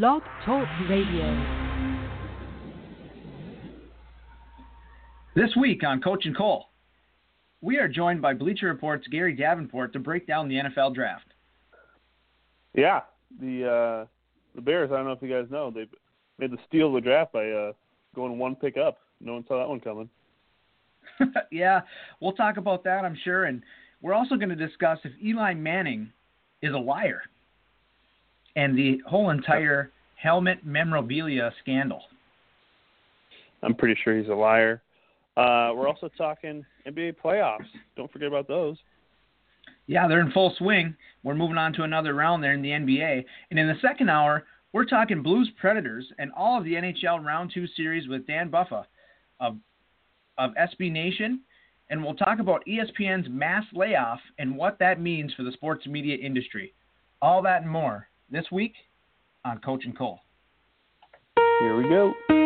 Blog Talk Radio. This week on Coach and Cole, we are joined by Bleacher Report's Gary Davenport to break down the NFL draft. Yeah, the uh, the Bears. I don't know if you guys know they made the steal of the draft by uh, going one pick up. No one saw that one coming. yeah, we'll talk about that, I'm sure, and we're also going to discuss if Eli Manning is a liar and the whole entire helmet memorabilia scandal. I'm pretty sure he's a liar. Uh, we're also talking NBA playoffs. Don't forget about those. Yeah, they're in full swing. We're moving on to another round there in the NBA. And in the second hour, we're talking Blues Predators and all of the NHL Round 2 series with Dan Buffa of, of SB Nation. And we'll talk about ESPN's mass layoff and what that means for the sports media industry. All that and more this week on Coach and Cole. Here we go.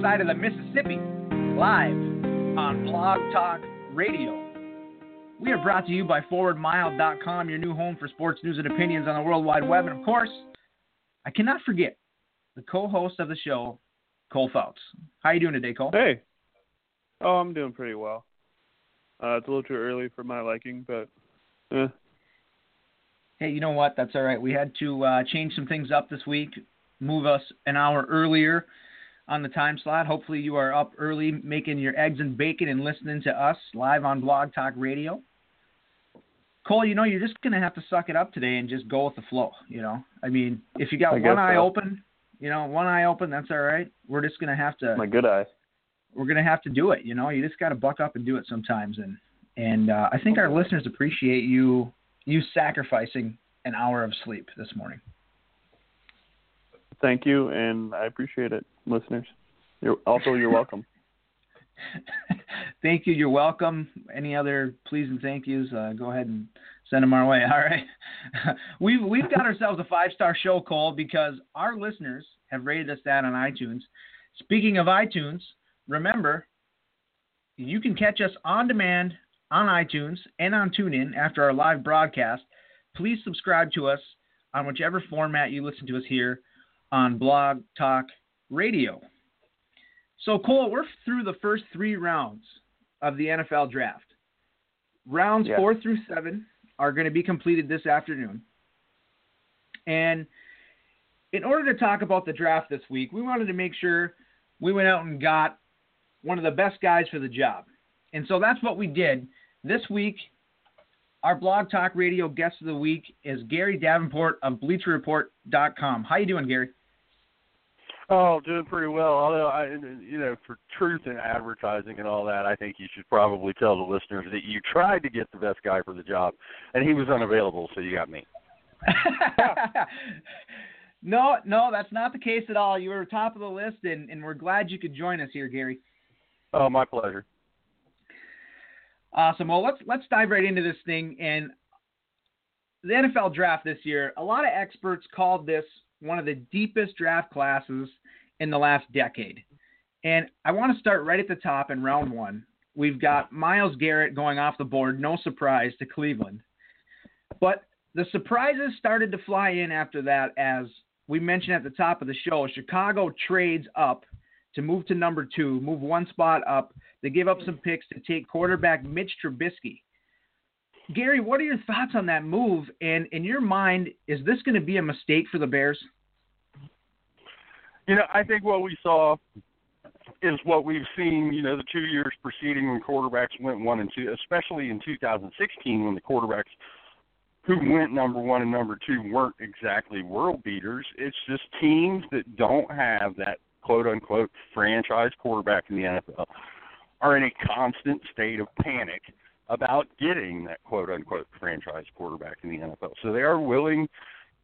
Side of the Mississippi, live on Blog Talk Radio. We are brought to you by ForwardMile.com, your new home for sports news and opinions on the World Wide Web. And of course, I cannot forget the co-host of the show, Cole Phelps. How you doing today, Cole? Hey. Oh, I'm doing pretty well. Uh, it's a little too early for my liking, but eh. Hey, you know what? That's all right. We had to uh, change some things up this week, move us an hour earlier on the time slot. Hopefully, you are up early making your eggs and bacon and listening to us live on Blog Talk Radio. Cole, you know, you're just going to have to suck it up today and just go with the flow. You know, I mean, if you got I one eye so. open, you know, one eye open, that's all right. We're just going to have to my good eye. we're going to have to do it. You know, you just got to buck up and do it sometimes. And and uh, I think our listeners appreciate you you sacrificing an hour of sleep this morning. Thank you, and I appreciate it, listeners. You're also you're welcome. thank you. You're welcome. Any other please and thank yous? Uh, go ahead and send them our way. All right. we've we've got ourselves a five star show, Cole, because our listeners have rated us that on iTunes. Speaking of iTunes, remember you can catch us on demand on iTunes and on TuneIn after our live broadcast. Please subscribe to us on whichever format you listen to us here on Blog Talk Radio. So, Cole, we're through the first three rounds of the NFL draft. Rounds Yeah. four through seven are going to be completed this afternoon. And in order to talk about the draft this week, we wanted to make sure we went out and got one of the best guys for the job. And so that's what we did. This week, our Blog Talk Radio guest of the week is Gary Davenport of BleacherReport.com. How you doing, Gary? Oh, doing pretty well. Although I, you know, for truth in advertising and all that, I think you should probably tell the listeners that you tried to get the best guy for the job, and he was unavailable, so you got me. no, no, that's not the case at all. You were top of the list, and, and we're glad you could join us here, Gary. Oh, my pleasure. Awesome. Well, let's let's dive right into this thing. And the NFL draft this year, a lot of experts called this one of the deepest draft classes in the last decade. And I want to start right at the top in round one. We've got Myles Garrett going off the board, no surprise to Cleveland. But the surprises started to fly in after that, as we mentioned at the top of the show. Chicago trades up to move to number two, move one spot up. They give up some picks to take quarterback Mitch Trubisky. Gary, what are your thoughts on that move? And in your mind, is this going to be a mistake for the Bears? You know, I think what we saw is what we've seen, you know, the two years preceding when quarterbacks went one and two, especially in 2016 when the quarterbacks who went number one and number two weren't exactly world beaters. It's just teams that don't have that quote unquote franchise quarterback in the NFL. are in a constant state of panic about getting that quote unquote franchise quarterback in the NFL. So they are willing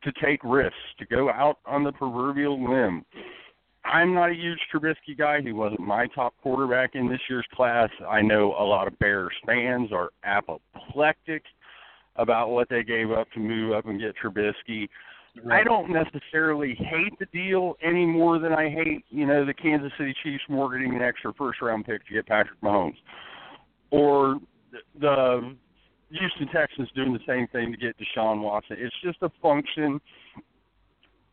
to take risks, to go out on the proverbial limb. I'm not a huge Trubisky guy. He wasn't my top quarterback in this year's class. I know a lot of Bears fans are apoplectic about what they gave up to move up and get Trubisky. Right. I don't necessarily hate the deal any more than I hate, you know, the Kansas City Chiefs mortgaging an extra first round pick to get Patrick Mahomes. Or the Houston Texans doing the same thing to get Deshaun Watson. It's just a function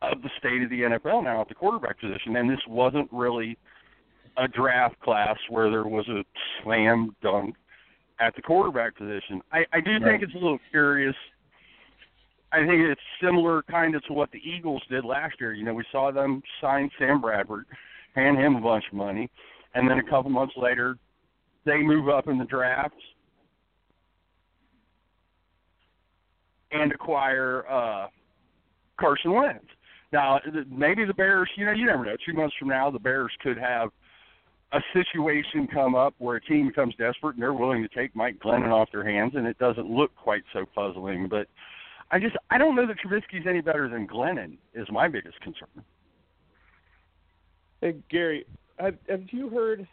of the state of the NFL now at the quarterback position. And this wasn't really a draft class where there was a slam dunk at the quarterback position. I, I do right. think it's a little curious. I think it's similar kind of to what the Eagles did last year. You know, we saw them sign Sam Bradford, hand him a bunch of money, and then a couple months later, they move up in the draft and acquire uh, Carson Wentz. Now, maybe the Bears, you know, you never know. Two months from now, the Bears could have a situation come up where a team becomes desperate and they're willing to take Mike Glennon off their hands, and it doesn't look quite so puzzling. But I just, I don't know that Trubisky's any better than Glennon. Is my biggest concern. Hey Gary, have, have you heard?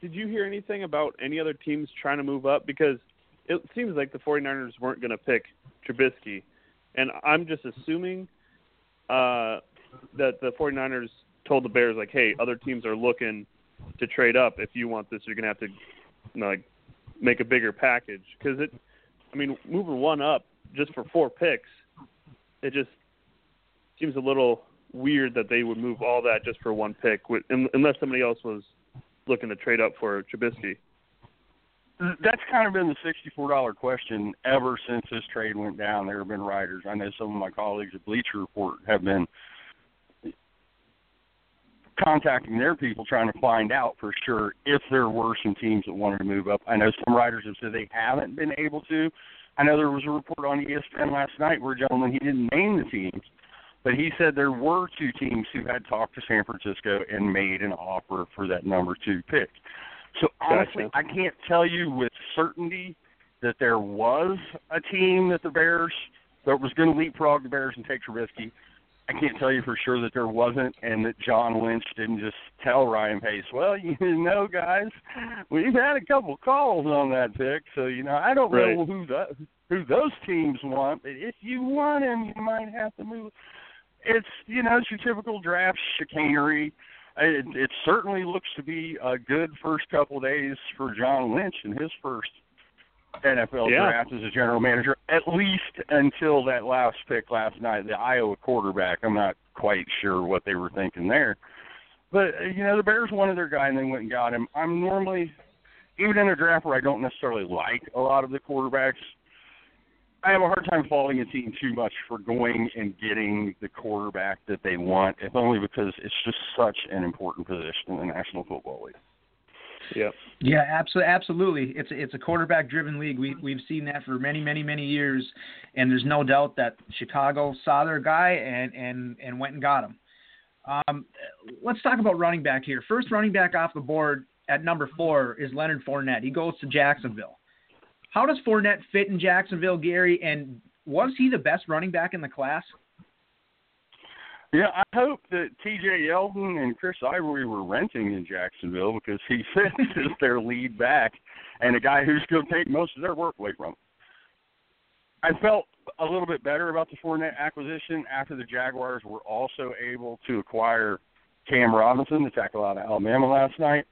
Did you hear anything about any other teams trying to move up? Because it seems like the 49ers weren't going to pick Trubisky, and I'm just assuming uh, that the 49ers told the Bears like, "Hey, other teams are looking to trade up. If you want this, you're going to have to you know, like make a bigger package." Because it, I mean, moving one up just for four picks, it just seems a little weird that they would move all that just for one pick, unless somebody else was looking to trade up for Trubisky that's kind of been the sixty-four dollar question ever since this trade went down. There have been writers. I know some of my colleagues at Bleacher Report have been contacting their people trying to find out for sure if there were some teams that wanted to move up. I know some writers have said they haven't been able to. I know there was a report on ESPN last night where a gentleman he didn't name the teams, but he said there were two teams who had talked to San Francisco and made an offer for that number two pick. So honestly, gotcha. I can't tell you with certainty that there was a team that the Bears that was going to leapfrog the Bears and take Trubisky. I can't tell you for sure that there wasn't, and that John Lynch didn't just tell Ryan Pace, "Well, you know, guys, we've had a couple calls on that pick, so you know, I don't right. know who the, who those teams want, but if you want him, you might have to move." It's you know, it's your typical draft chicanery it, it certainly looks to be a good first couple of days for John Lynch in his first NFL yeah. draft as a general manager, at least until that last pick last night, the Iowa quarterback. I'm not quite sure what they were thinking there. But, you know, the Bears wanted their guy and they went and got him. I'm normally, even in a draft where I don't necessarily like a lot of the quarterbacks, I have a hard time following a team too much for going and getting the quarterback that they want, if only because it's just such an important position in the National Football League. Yeah. Yeah, absolutely. Absolutely. It's a, it's a quarterback driven league. We we've seen that for many many many years, and there's no doubt that Chicago saw their guy and and and went and got him. Um, let's talk about running back here. First running back off the board at number four is Leonard Fournette. He goes to Jacksonville. How does Fournette fit in Jacksonville, Gary? And was he the best running back in the class? Yeah, I hope that T.J. Yeldon and Chris Ivory were renting in Jacksonville because he fits as their lead back and a guy who's going to take most of their work away from. Them. I felt a little bit better about the Fournette acquisition after the Jaguars were also able to acquire Cam Robinson, the tackle out of Alabama last night.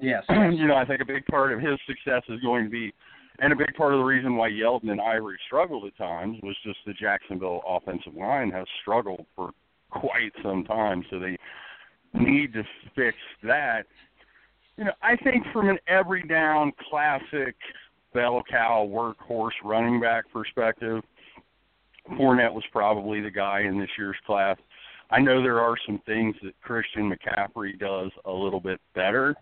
Yes. you know, I think a big part of his success is going to be and a big part of the reason why Yeldon and Ivory struggled at times was just the Jacksonville offensive line has struggled for quite some time, so they need to fix that. You know, I think from an every down classic bell cow workhorse running back perspective, Fournette was probably the guy in this year's class. I know there are some things that Christian McCaffrey does a little bit better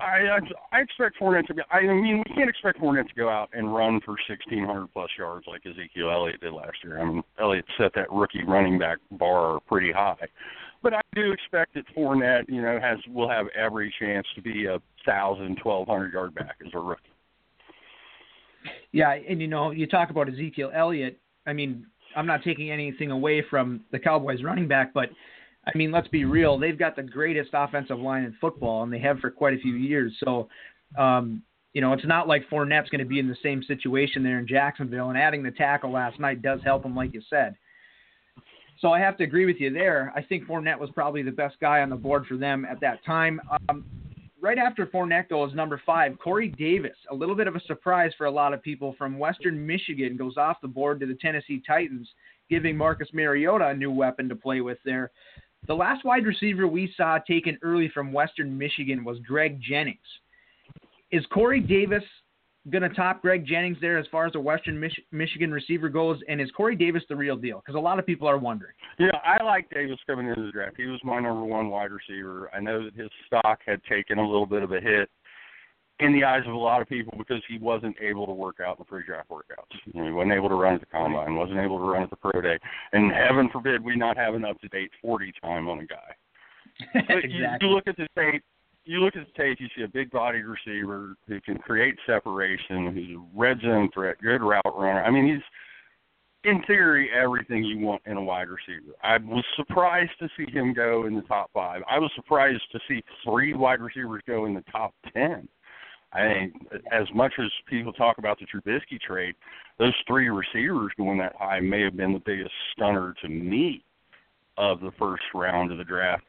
I, I I expect Fournette to be. I mean, we can't expect Fournette to go out and run for 1,600 plus yards like Ezekiel Elliott did last year. I mean, Elliott set that rookie running back bar pretty high, but I do expect that Fournette, you know, has will have every chance to be a thousand, twelve hundred yard back as a rookie. Yeah, and you know, you talk about Ezekiel Elliott. I mean, I'm not taking anything away from the Cowboys running back, but I mean, let's be real. They've got the greatest offensive line in football, and they have for quite a few years. So, um, you know, it's not like Fournette's going to be in the same situation there in Jacksonville. And adding the tackle last night does help him, like you said. So I have to agree with you there. I think Fournette was probably the best guy on the board for them at that time. Um, right after Fournette goes number five, Corey Davis, a little bit of a surprise for a lot of people from Western Michigan, goes off the board to the Tennessee Titans, giving Marcus Mariota a new weapon to play with there. The last wide receiver we saw taken early from Western Michigan was Greg Jennings. Is Corey Davis going to top Greg Jennings there as far as the Western Mich- Michigan receiver goes? And is Corey Davis the real deal? Because a lot of people are wondering. Yeah, I like Davis coming into the draft. He was my number one wide receiver. I know that his stock had taken a little bit of a hit in the eyes of a lot of people because he wasn't able to work out in the pre-draft workouts. You know, he wasn't able to run at the combine, wasn't able to run at the pro day, and heaven forbid we not have an up-to-date 40 time on a guy. But exactly. you, you look at the tape. You look at the tape. You see a big-bodied receiver who can create separation, who's a red zone threat, good route runner. I mean, he's in theory everything you want in a wide receiver. I was surprised to see him go in the top five. I was surprised to see three wide receivers go in the top ten. I think as much as people talk about the Trubisky trade, those three receivers going that high may have been the biggest stunner to me of the first round of the draft.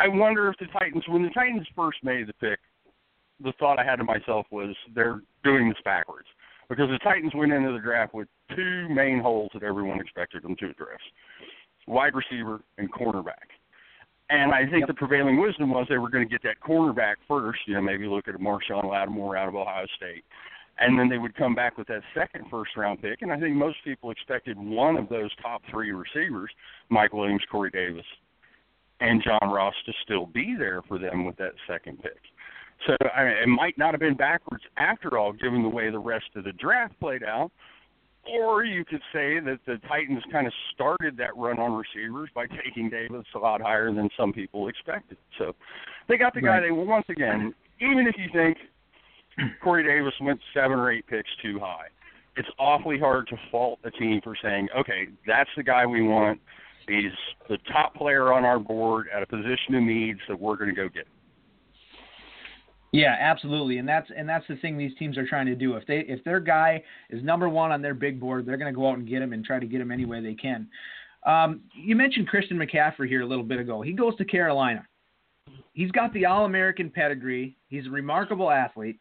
I wonder if the Titans, when the Titans first made the pick, the thought I had to myself was they're doing this backwards because the Titans went into the draft with two main holes that everyone expected them to address: wide receiver and cornerback. And I think Yep. the prevailing wisdom was they were going to get that cornerback first. You know, maybe look at a Marshon Lattimore out of Ohio State, and then they would come back with that second first round pick. And I think most people expected one of those top three receivers, Mike Williams, Corey Davis, and John Ross, to still be there for them with that second pick. So I mean, it might not have been backwards after all, given the way the rest of the draft played out. Or you could say that the Titans kind of started that run on receivers by taking Davis a lot higher than some people expected. So they got the guy Right. they once again, even if you think Corey Davis went seven or eight picks too high, it's awfully hard to fault a team for saying, okay, that's the guy we want. He's the top player on our board at a position of need, so we're going to go get him. Yeah, absolutely, and that's and that's the thing these teams are trying to do. If they if their guy is number one on their big board, they're going to go out and get him and try to get him any way they can. Um, you mentioned Christian McCaffrey here a little bit ago. He goes to Carolina. He's got the All-American pedigree. He's a remarkable athlete.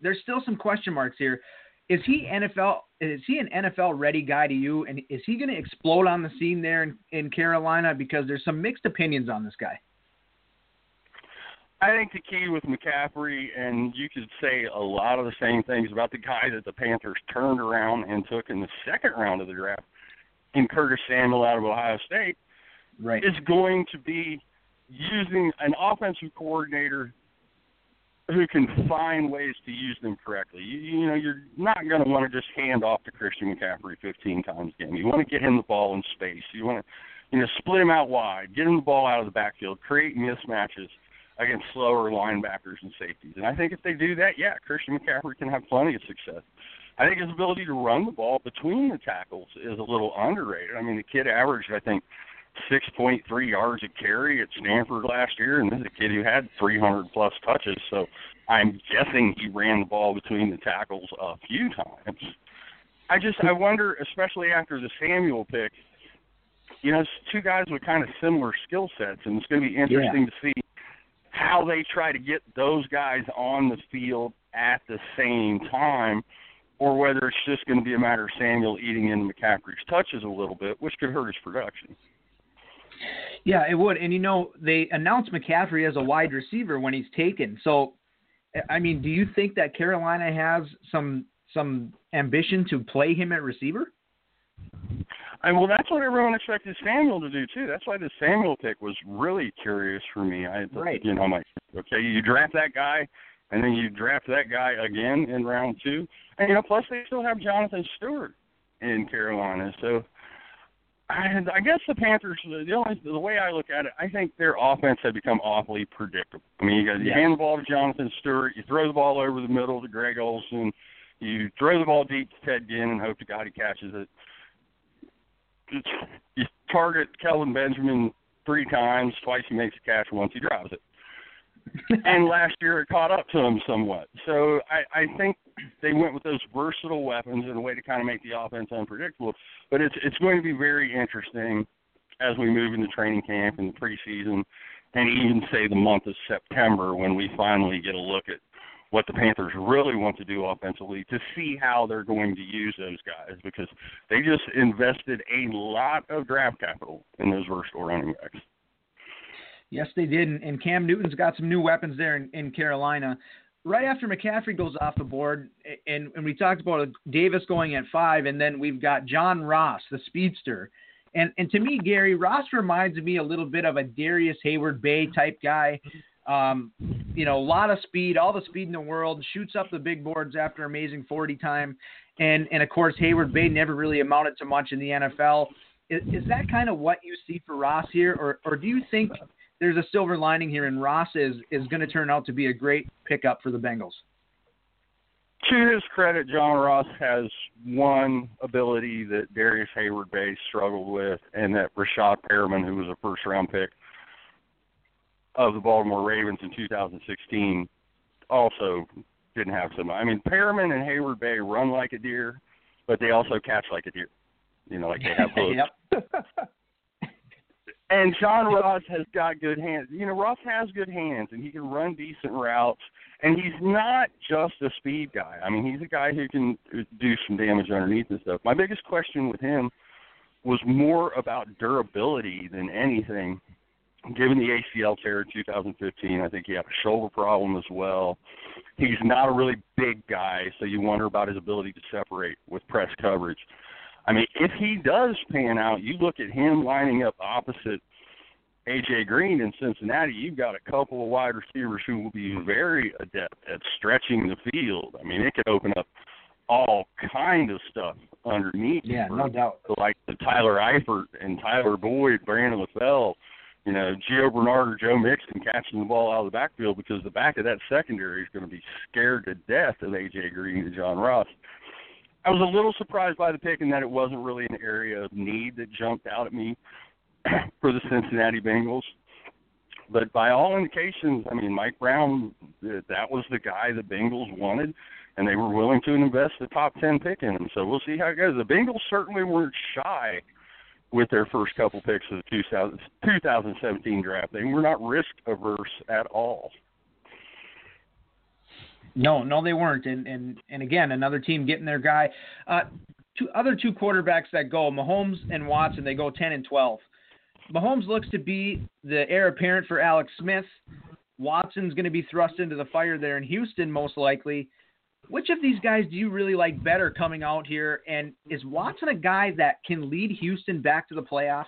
There's still some question marks here. Is he NFL? Is he an NFL ready guy to you? And is he going to explode on the scene there in, in Carolina? Because there's some mixed opinions on this guy. I think the key with McCaffrey, and you could say a lot of the same things about the guy that the Panthers turned around and took in the second round of the draft, in Curtis Samuel out of Ohio State, Right. is going to be using an offensive coordinator who can find ways to use them correctly. You, you know, you're not going to want to just hand off to Christian McCaffrey 15 times a game. You want to get him the ball in space. You want to, you know, split him out wide, get him the ball out of the backfield, create mismatches against slower linebackers and safeties. And I think if they do that, yeah, Christian McCaffrey can have plenty of success. I think his ability to run the ball between the tackles is a little underrated. I mean, the kid averaged, I think, 6.3 yards a carry at Stanford last year, and this is a kid who had 300 plus touches. So I'm guessing he ran the ball between the tackles a few times. I just I wonder, especially after the Samuel pick, you know, it's two guys with kind of similar skill sets, and it's going to be interesting to see how they try to get those guys on the field at the same time, or whether it's just going to be a matter of Samuel eating in McCaffrey's touches a little bit, which could hurt his production. Yeah, it would. And you know, they announced McCaffrey as a wide receiver when he's taken. So, I mean, do you think that Carolina has some some ambition to play him at receiver? And well, that's what everyone expected Samuel to do too. That's why the Samuel pick was really curious for me. I, Right. you know, I'm like, okay, you draft that guy, and then you draft that guy again in round two, and you know, plus they still have Jonathan Stewart in Carolina, so I, I guess the Panthers. The only the way I look at it, I think their offense had become awfully predictable. I mean, you, got, you Yes. hand the ball to Jonathan Stewart, you throw the ball over the middle to Greg Olsen, you throw the ball deep to Ted Ginn and hope to God he catches it. You target Kelvin Benjamin three times, twice he makes a catch, once he drops it. and last year it caught up to him somewhat. So I, I think they went with those versatile weapons in a way to kind of make the offense unpredictable. But it's it's going to be very interesting as we move into training camp and the preseason, and even say the month of September when we finally get a look at what the Panthers really want to do offensively to see how they're going to use those guys because they just invested a lot of draft capital in those versatile running backs. Yes, they did. And, Cam Newton's got some new weapons there in, in Carolina. Right after McCaffrey goes off the board, and, and we talked about Davis going at five, and then we've got John Ross, the speedster. And and to me, Gary Ross reminds me a little bit of a Darrius Heyward-Bey type guy. Um, you know, a lot of speed, all the speed in the world, shoots up the big boards after amazing 40 time. And and of course, Heyward-Bey never really amounted to much in the NFL. Is, is that kind of what you see for Ross here, or or do you think there's a silver lining here, and Ross is is going to turn out to be a great pickup for the Bengals? to his credit, John Ross has one ability that Darrius Heyward-Bey struggled with, and that Breshad Perriman, who was a first round pick of the Baltimore Ravens in 2016, also didn't have some. I mean, Perriman and Heyward-Bey run like a deer, but they also catch like a deer. You know, like they have hooks. And John Ross has got good hands. You know, Ross has good hands, and he can run decent routes. And he's not just a speed guy. I mean, he's a guy who can do some damage underneath and stuff. My biggest question with him was more about durability than anything. Given the ACL tear in 2015, I think he had a shoulder problem as well. He's not a really big guy, so you wonder about his ability to separate with press coverage. I mean, if he does pan out, you look at him lining up opposite AJ Green in Cincinnati, you've got a couple of wide receivers who will be very adept at stretching the field. I mean, it could open up all kind of stuff underneath. Yeah, for no doubt. Like the Tyler Eifert and Tyler Boyd, Brandon LaFell, you know, Gio Bernard or Joe Mixon catching the ball out of the backfield because the back of that secondary is going to be scared to death of AJ Green and John Ross. I was a little surprised by the pick in that it wasn't really an area of need that jumped out at me for the Cincinnati Bengals. But by all indications, I mean, Mike Brown, that was the guy the Bengals wanted, and they were willing to invest the top 10 pick in him. So we'll see how it goes. The Bengals certainly weren't shy with their first couple picks of the 2000, 2017 draft. They were not risk averse at all. No, no, they weren't. And and and again, another team getting their guy. Uh, two other two quarterbacks that go, Mahomes and Watson, they go ten and twelve. Mahomes looks to be the heir apparent for Alex Smith. Watson's going to be thrust into the fire there in Houston, most likely. Which of these guys do you really like better coming out here? And is Watson a guy that can lead Houston back to the playoffs?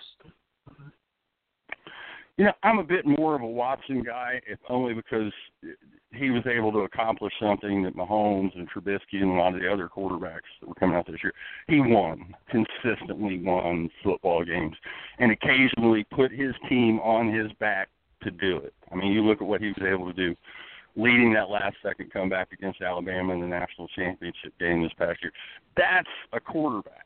You know, I'm a bit more of a Watson guy, if only because he was able to accomplish something that Mahomes and Trubisky and a lot of the other quarterbacks that were coming out this year. He won, consistently won football games, and occasionally put his team on his back to do it. I mean, you look at what he was able to do, leading that last second comeback against Alabama in the national championship game this past year. That's a quarterback.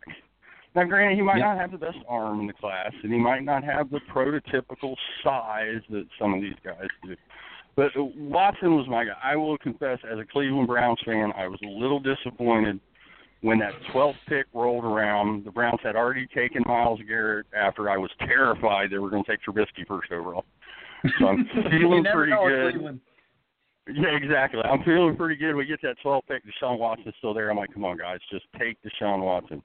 Now, granted, he might Yep. not have the best arm in the class, and he might not have the prototypical size that some of these guys do. But Watson was my guy. I will confess, as a Cleveland Browns fan, I was a little disappointed when that 12th pick rolled around. The Browns had already taken Myles Garrett after I was terrified they were going to take Trubisky first overall. So I'm You feeling never pretty know good. Cleveland. Yeah, exactly. I'm feeling pretty good. We get that 12 pick. Deshaun Watson's still there. I'm like, come on, guys, just take Deshaun Watson.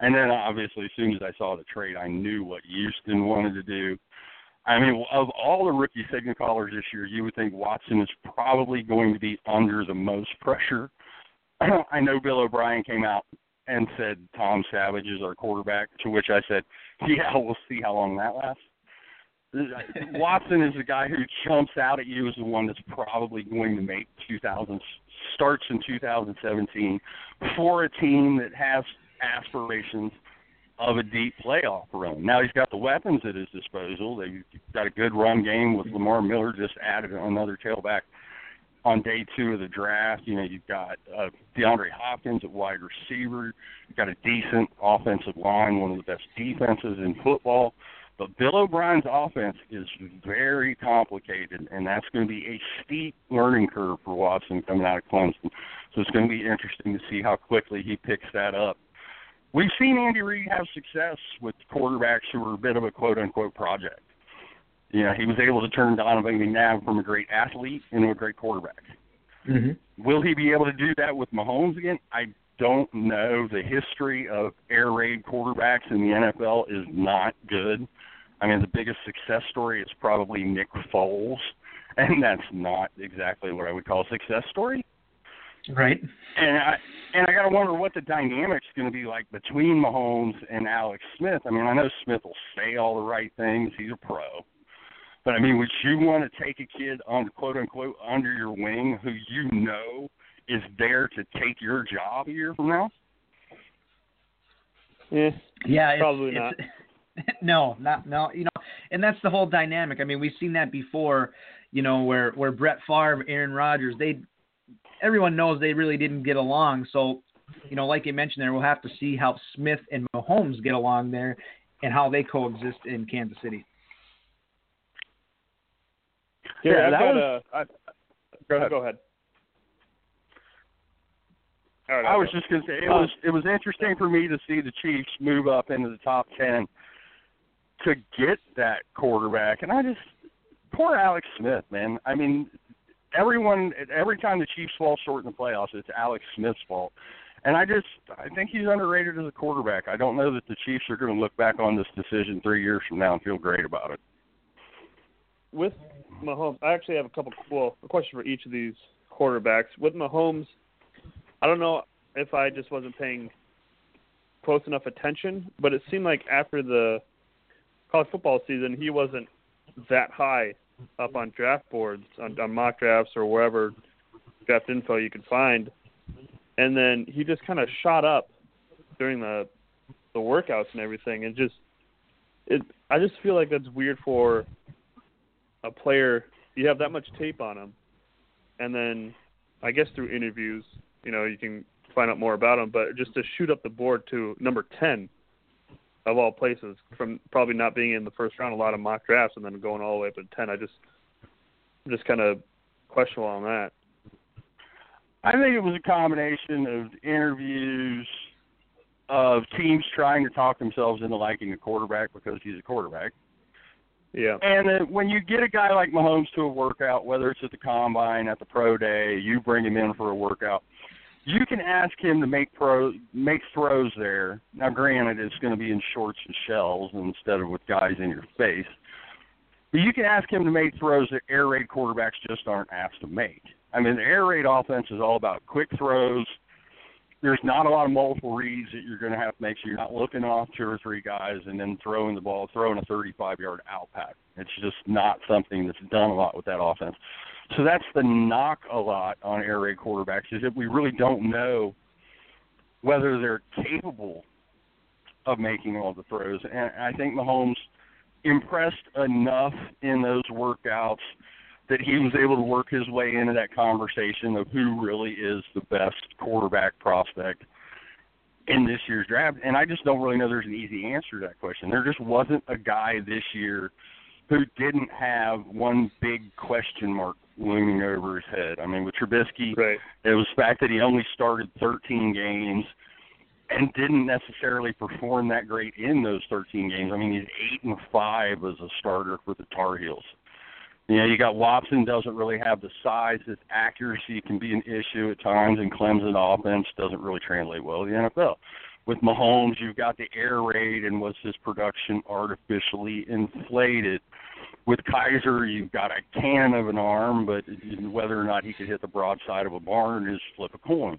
And then obviously, as soon as I saw the trade, I knew what Houston wanted to do. I mean, of all the rookie signal callers this year, you would think Watson is probably going to be under the most pressure. I know Bill O'Brien came out and said Tom Savage is our quarterback, to which I said, yeah, we'll see how long that lasts. Watson is the guy who jumps out at you as the one that's probably going to make 2000 starts in 2017 for a team that has aspirations of a deep playoff run. Now he's got the weapons at his disposal. They've got a good run game with Lamar Miller just added another tailback on day two of the draft. You know, you've got uh, DeAndre Hopkins at wide receiver. You've got a decent offensive line, one of the best defenses in football. But Bill O'Brien's offense is very complicated, and that's going to be a steep learning curve for Watson coming out of Clemson. So it's going to be interesting to see how quickly he picks that up. We've seen Andy Reid have success with quarterbacks who are a bit of a quote unquote project. You know, he was able to turn Donovan McNabb from a great athlete into a great quarterback. Mm-hmm. Will he be able to do that with Mahomes again? I don't know. The history of air raid quarterbacks in the NFL is not good. I mean, the biggest success story is probably Nick Foles, and that's not exactly what I would call a success story. Right. And I and I gotta wonder what the dynamic's going to be like between Mahomes and Alex Smith. I mean, I know Smith will say all the right things; he's a pro. But I mean, would you want to take a kid on quote unquote under your wing who you know is there to take your job a year from now? Yeah, Yeah, it's, Probably it's, no, not no. You know, and that's the whole dynamic. I mean, we've seen that before. You know, where where Brett Favre, Aaron Rodgers, they everyone knows they really didn't get along. So, you know, like you mentioned there, we'll have to see how Smith and Mahomes get along there, and how they coexist in Kansas City. Gary, Yeah, that got was- a. I, Go ahead. Go ahead. All right, I I'll was just going to say it Uh, was it was interesting for me to see the Chiefs move up into the top ten to get that quarterback, and I just poor Alex Smith, man. I mean, everyone every time the Chiefs fall short in the playoffs, it's Alex Smith's fault. And I just I think he's underrated as a quarterback. I don't know that the Chiefs are going to look back on this decision three years from now and feel great about it. with Mahomes, I actually have a couple. Well, a question for each of these quarterbacks. With Mahomes, I don't know if I just wasn't paying close enough attention, but it seemed like after the college football season, he wasn't that high up on draft boards, on, on mock drafts or wherever draft info you could find. And then he just kind of shot up during the the workouts and everything, and just it. I just feel like that's weird for a player you have that much tape on him and then I guess through interviews, you know, you can find out more about him, but just to shoot up the board to number 10 of all places from probably not being in the first round a lot of mock drafts and then going all the way up to 10, I just just kind of questionable on that. I think it was a combination of interviews of teams trying to talk themselves into liking a quarterback because he's a quarterback. Yeah. And uh, when you get a guy like Mahomes to a workout, whether it's at the combine, at the pro day, you bring him in for a workout, you can ask him to make pro make throws there. Now, granted, it's going to be in shorts and shells instead of with guys in your face. But you can ask him to make throws that air raid quarterbacks just aren't asked to make. I mean, the air raid offense is all about quick throws. There's not a lot of multiple reads that you're going to have to make, so you're not looking off two or three guys and then throwing the ball, throwing a 35-yard out pack. It's just not something that's done a lot with that offense. So that's the knock a lot on air raid quarterbacks is that we really don't know whether they're capable of making all the throws. And I think Mahomes impressed enough in those workouts that he was able to work his way into that conversation of who really is the best quarterback prospect in this year's draft. And I just don't really know there's an easy answer to that question. There just wasn't a guy this year who didn't have one big question mark looming over his head. I mean, with Trubisky, Right. it was the fact that he only started 13 games and didn't necessarily perform that great in those 13 games. I mean, he's eight and five as a starter for the Tar Heels. You know, you got Watson doesn't really have the size. His accuracy can be an issue at times, and Clemson offense doesn't really translate well to the NFL. With Mahomes, you've got the air raid, and was his production artificially inflated? With Kizer, you've got a can of an arm, but whether or not he could hit the broadside of a barn is flip a coin.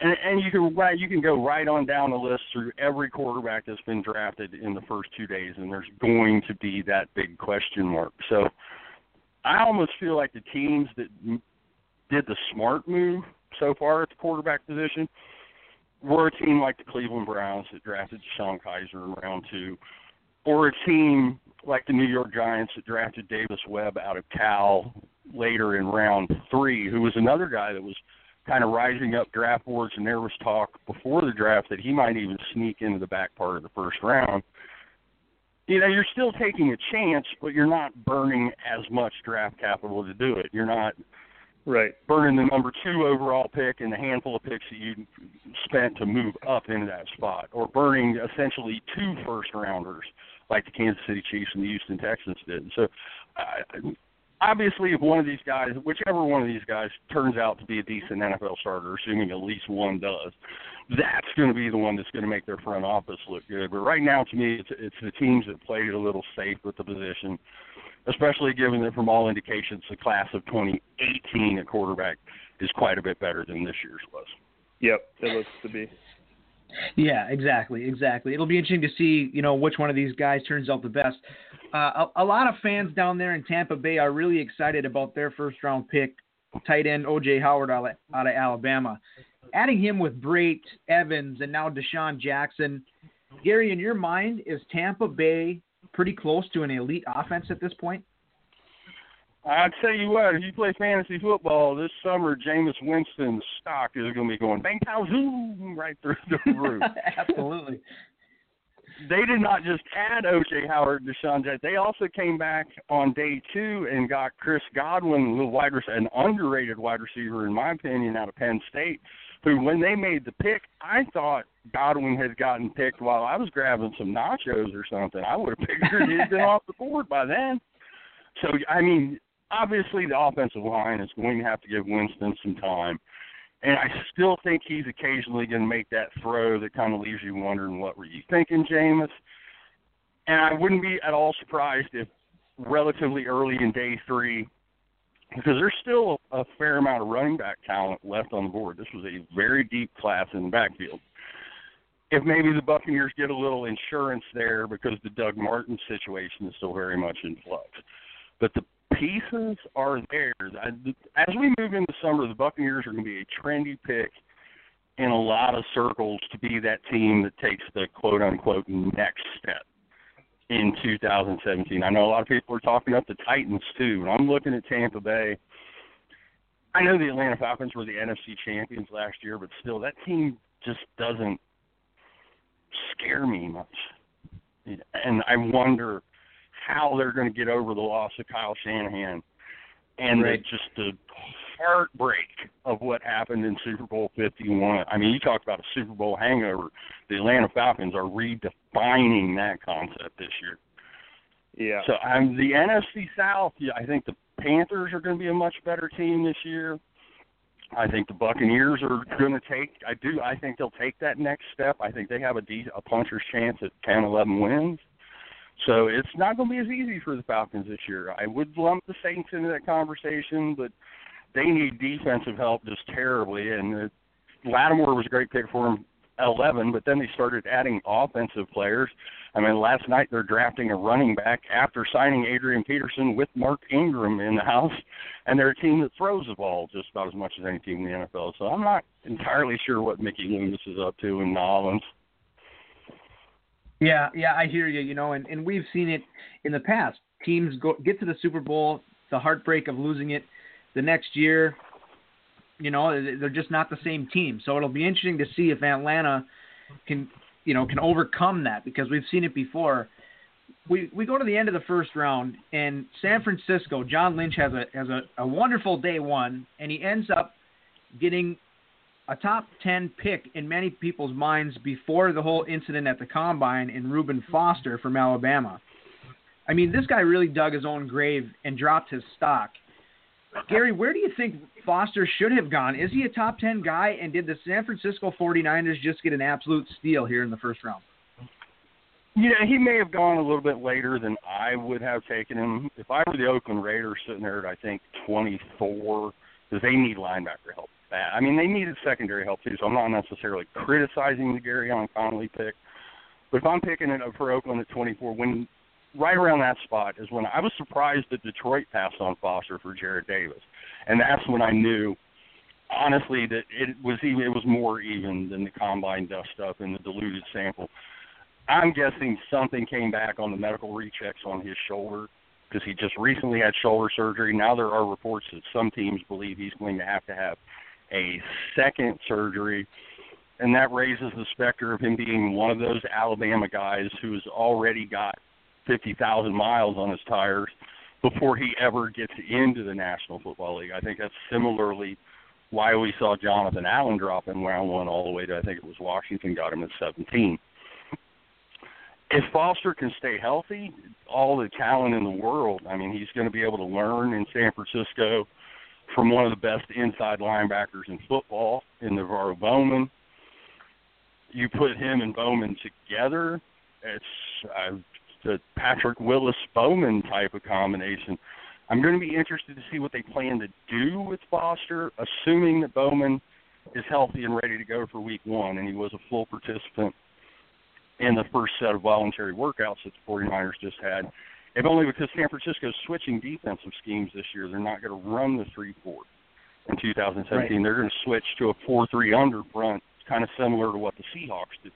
And, and you can right, you can go right on down the list through every quarterback that's been drafted in the first two days, and there's going to be that big question mark. So I almost feel like the teams that did the smart move so far at the quarterback position we're a team like the Cleveland Browns that drafted Sean Kizer in round two, or a team like the New York Giants that drafted Davis Webb out of Cal later in round three, who was another guy that was kind of rising up draft boards, and there was talk before the draft that he might even sneak into the back part of the first round. You know, you're still taking a chance, but you're not burning as much draft capital to do it. You're not right burning the number two overall pick and the handful of picks that you spent to move up into that spot, or burning essentially two first rounders like the Kansas City Chiefs and the Houston Texans did. So, uh, obviously, if one of these guys, whichever one of these guys, turns out to be a decent NFL starter, assuming at least one does, that's going to be the one that's going to make their front office look good. But right now, to me, it's it's the teams that played it a little safe with the position, especially given that from all indications, the class of 2018 at quarterback is quite a bit better than this year's was. Yep, it looks to be. Yeah, exactly, exactly. It'll be interesting to see, you know, which one of these guys turns out the best. Uh, a, a, lot of fans down there in Tampa Bay are really excited about their first round pick, tight end OJ Howard out of, Alabama. Adding him with Brate, Evans, and now DeSean Jackson. Gary, in your mind, is Tampa Bay pretty close to an elite offense at this point? I tell you what, if you play fantasy football this summer, Jameis Winston's stock is going to be going bang pow zoom right through the roof. Absolutely. They did not just add OJ Howard and DeSean Jackson. They also came back on day two and got Chris Godwin, the wide receiver, an underrated wide receiver in my opinion, out of Penn State. Who, when they made the pick, I thought Godwin had gotten picked while I was grabbing some nachos or something. I would have figured he'd been off the board by then. So I mean, obviously the offensive line is going to have to give Winston some time. And I still think he's occasionally going to make that throw that kind of leaves you wondering what were you thinking, Jameis. And I wouldn't be at all surprised if relatively early in day three, because there's still a fair amount of running back talent left on the board. This was a very deep class in the backfield. If maybe the Buccaneers get a little insurance there because the Doug Martin situation is still very much in flux. But the pieces are there. As we move into summer, the Buccaneers are going to be a trendy pick in a lot of circles to be that team that takes the quote unquote next step in 2017. I know a lot of people are talking up the Titans too, and I'm looking at Tampa Bay. I know the Atlanta Falcons were the NFC champions last year, but still, that team just doesn't scare me much. And I wonder how they're going to get over the loss of Kyle Shanahan and right. the, just the heartbreak of what happened in Super Bowl 51. I mean, you talked about a Super Bowl hangover. The Atlanta Falcons are redefining that concept this year. Yeah. So I'm the NFC South. Yeah, I think the Panthers are going to be a much better team this year. I think the Buccaneers are going to take. I do. I think they'll take that next step. I think they have a, de- a puncher's chance at 10, 11 wins. So it's not going to be as easy for the Falcons this year. I would lump the Saints into that conversation, but they need defensive help just terribly. And uh, Lattimore was a great pick for them, 11, but then they started adding offensive players. I mean, last night they're drafting a running back after signing Adrian Peterson with Mark Ingram in the house, and they're a team that throws the ball just about as much as any team in the NFL. So I'm not entirely sure what Mickey Loomis is up to in New Orleans. Yeah, yeah, I hear you. You know, and, and we've seen it in the past. Teams go get to the Super Bowl, the heartbreak of losing it. The next year, you know, they're just not the same team. So it'll be interesting to see if Atlanta can, you know, can overcome that because we've seen it before. We we go to the end of the first round, and San Francisco, John Lynch has a has a, a wonderful day one, and he ends up getting a top 10 pick in many people's minds before the whole incident at the combine in Reuben Foster from Alabama. I mean, this guy really dug his own grave and dropped his stock. Gary, where do you think Foster should have gone? Is he a top 10 guy? And did the San Francisco 49ers just get an absolute steal here in the first round? Yeah, he may have gone a little bit later than I would have taken him. If I were the Oakland Raiders sitting there at, I think, 24, because they need linebacker help bad. I mean, they needed secondary help too, so I'm not necessarily criticizing the Gareon Conley pick. But if I'm picking it up for Oakland at 24, when right around that spot is when I was surprised that Detroit passed on Foster for Jarrad Davis, and that's when I knew honestly that it was even it was more even than the combine dust up and the diluted sample. I'm guessing something came back on the medical rechecks on his shoulder because he just recently had shoulder surgery. Now there are reports that some teams believe he's going to have to have a second surgery, and that raises the specter of him being one of those Alabama guys who's already got 50,000 miles on his tires before he ever gets into the National Football League. I think that's similarly why we saw Jonathan Allen drop in round one all the way to I think it was Washington got him at 17 if Foster can stay healthy, all the talent in the world. I mean, he's going to be able to learn in San Francisco from one of the best inside linebackers in football in NaVorro Bowman. You put him and Bowman together, it's uh, the Patrick Willis Bowman type of combination. I'm going to be interested to see what they plan to do with Foster, assuming that Bowman is healthy and ready to go for week one, and he was a full participant in the first set of voluntary workouts that the 49ers just had, if only because San Francisco's switching defensive schemes this year. They're not going to run the 3 4 in 2017. Right. They're going to switch to a 4 3 under front, kind of similar to what the Seahawks did.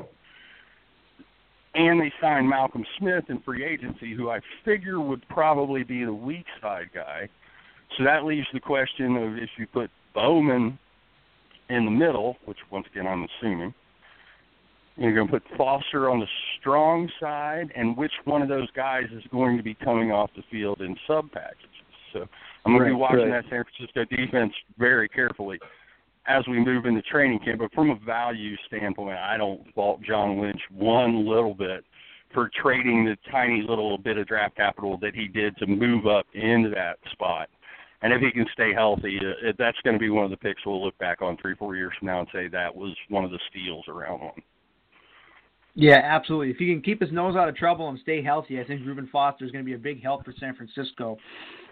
And they signed Malcolm Smith in free agency, who I figure would probably be the weak side guy. So that leaves the question of if you put Bowman in the middle, which once again I'm assuming, you're going to put Foster on the strong side, and which one of those guys is going to be coming off the field in sub packages. So I'm going right, to be watching right. that San Francisco defense very carefully as we move into training camp. But from a value standpoint, I don't fault John Lynch one little bit for trading the tiny little bit of draft capital that he did to move up into that spot. And if he can stay healthy, uh, that's going to be one of the picks we'll look back on three, four years from now and say that was one of the steals around one. Yeah, absolutely. If he can keep his nose out of trouble and stay healthy, I think Reuben Foster is going to be a big help for San Francisco.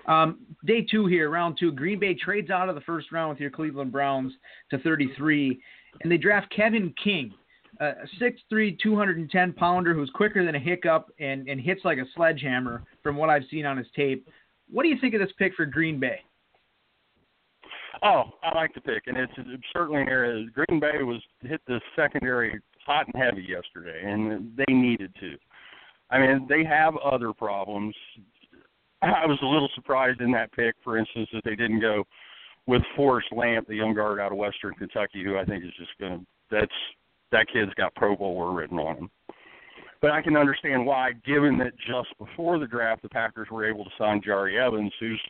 Um, day two here, round two. Green Bay trades out of the first round with your Cleveland Browns to 33, and they draft Kevin King, a 6'3", 210 pounder who's quicker than a hiccup and, and hits like a sledgehammer from what I've seen on his tape. What do you think of this pick for Green Bay? Oh, I like the pick, and it's certainly an area. Green Bay was hit the secondary hot and heavy yesterday, and they needed to. I mean, they have other problems. I was a little surprised in that pick, for instance, that they didn't go with Forrest Lamp, the young guard out of Western Kentucky, who I think is just going to. That's that kid's got Pro Bowler written on him. But I can understand why, given that just before the draft, the Packers were able to sign Jahri Evans, who's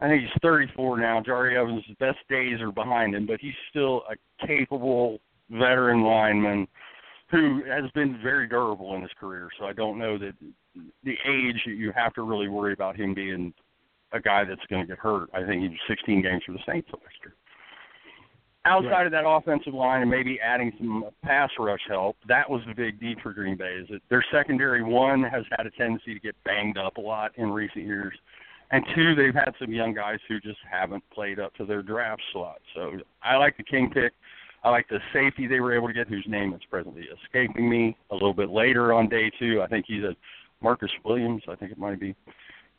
I think he's 34 now. Jahri Evans' best days are behind him, but he's still a capable veteran lineman who has been very durable in his career. So I don't know that the age you have to really worry about him being a guy that's going to get hurt. I think he's 16 games for the Saints last year. Outside right. of that offensive line and maybe adding some pass rush help, that was the big need for Green Bay. Is that their secondary one has had a tendency to get banged up a lot in recent years, and two, they've had some young guys who just haven't played up to their draft slot. So I like the King pick. I like the safety they were able to get, whose name is presently escaping me. A little bit later on day two, I think he's a Marcus Williams. I think it might be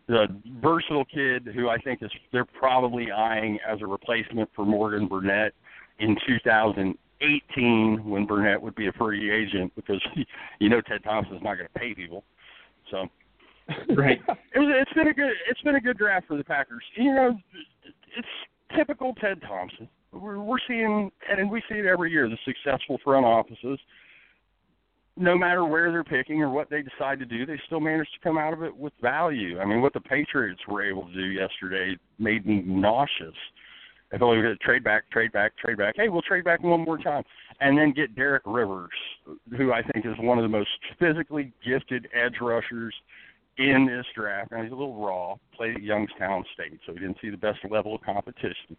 the versatile kid who I think is they're probably eyeing as a replacement for Morgan Burnett in 2018 when Burnett would be a free agent because you know Ted Thompson's not going to pay people. So right, it was it's been a good it's been a good draft for the Packers. You know, it's typical Ted Thompson we're, seeing, and we see it every year, the successful front offices, no matter where they're picking or what they decide to do, they still manage to come out of it with value. I mean, what the Patriots were able to do yesterday made me nauseous. If only we could trade back, trade back, trade back. Hey, we'll trade back one more time, and then get Derek Rivers, who I think is one of the most physically gifted edge rushers in this draft. Now he's a little raw. Played at Youngstown State, so he didn't see the best level of competition.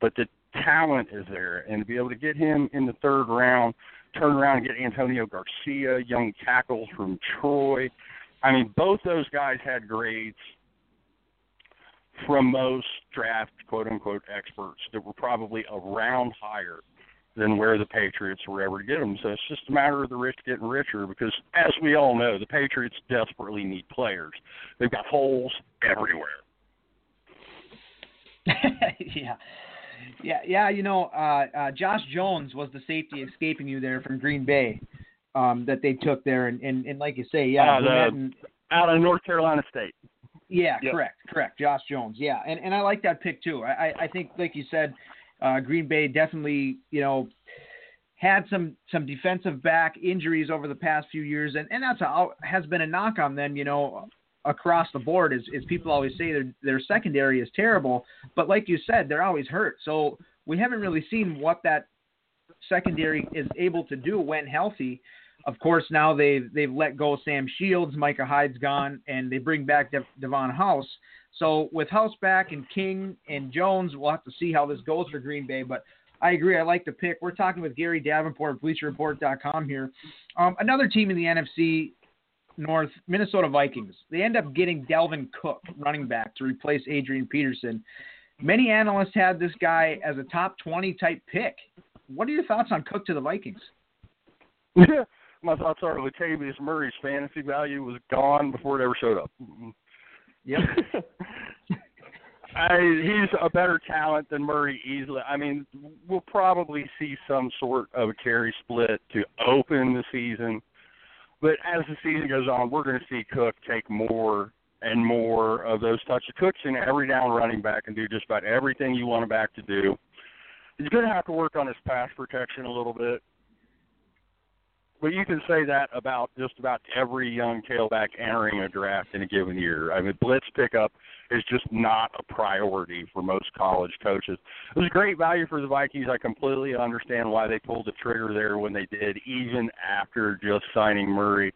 But the talent is there, and to be able to get him in the third round, turn around and get Antonio Garcia, young tackle from Troy. I mean, both those guys had grades from most draft quote unquote experts that were probably around higher than where the Patriots were ever to get them. So it's just a matter of the rich getting richer because, as we all know, the Patriots desperately need players. They've got holes everywhere. yeah. Yeah, yeah. You know, uh, uh, Josh Jones was the safety escaping you there from Green Bay um, that they took there, and, and, and like you say, yeah, uh, the, out of North Carolina State. Yeah, yep. correct, correct. Josh Jones. Yeah, and and I like that pick too. I I think like you said, uh, Green Bay definitely you know had some some defensive back injuries over the past few years, and and that's a, has been a knock on them. You know, across the board is, is people always say their their secondary is terrible, but like you said, they're always hurt. So we haven't really seen what that secondary is able to do when healthy. Of course, now they've they've let go Sam Shields, Micah Hyde's gone, and they bring back De- Davon House. So with House back and King and Jones, we'll have to see how this goes for Green Bay. But I agree, I like the pick. We're talking with Gary Davenport, BleacherReport.com here. Um, another team in the NFC North, Minnesota Vikings. They end up getting Dalvin Cook, running back, to replace Adrian Peterson. Many analysts had this guy as a top 20 type pick. What are your thoughts on Cook to the Vikings? Yeah, my thoughts are Latavius Murray's fantasy value was gone before it ever showed up. Yep. I, he's a better talent than Murray easily. I mean, we'll probably see some sort of a carry split to open the season but as the season goes on, we're going to see Cook take more and more of those touches. Cook's an every down running back and do just about everything you want a back to do. He's going to have to work on his pass protection a little bit. But you can say that about just about every young tailback entering a draft in a given year. I mean, blitz pickup is just not a priority for most college coaches. It was great value for the Vikings. I completely understand why they pulled the trigger there when they did, even after just signing Murray.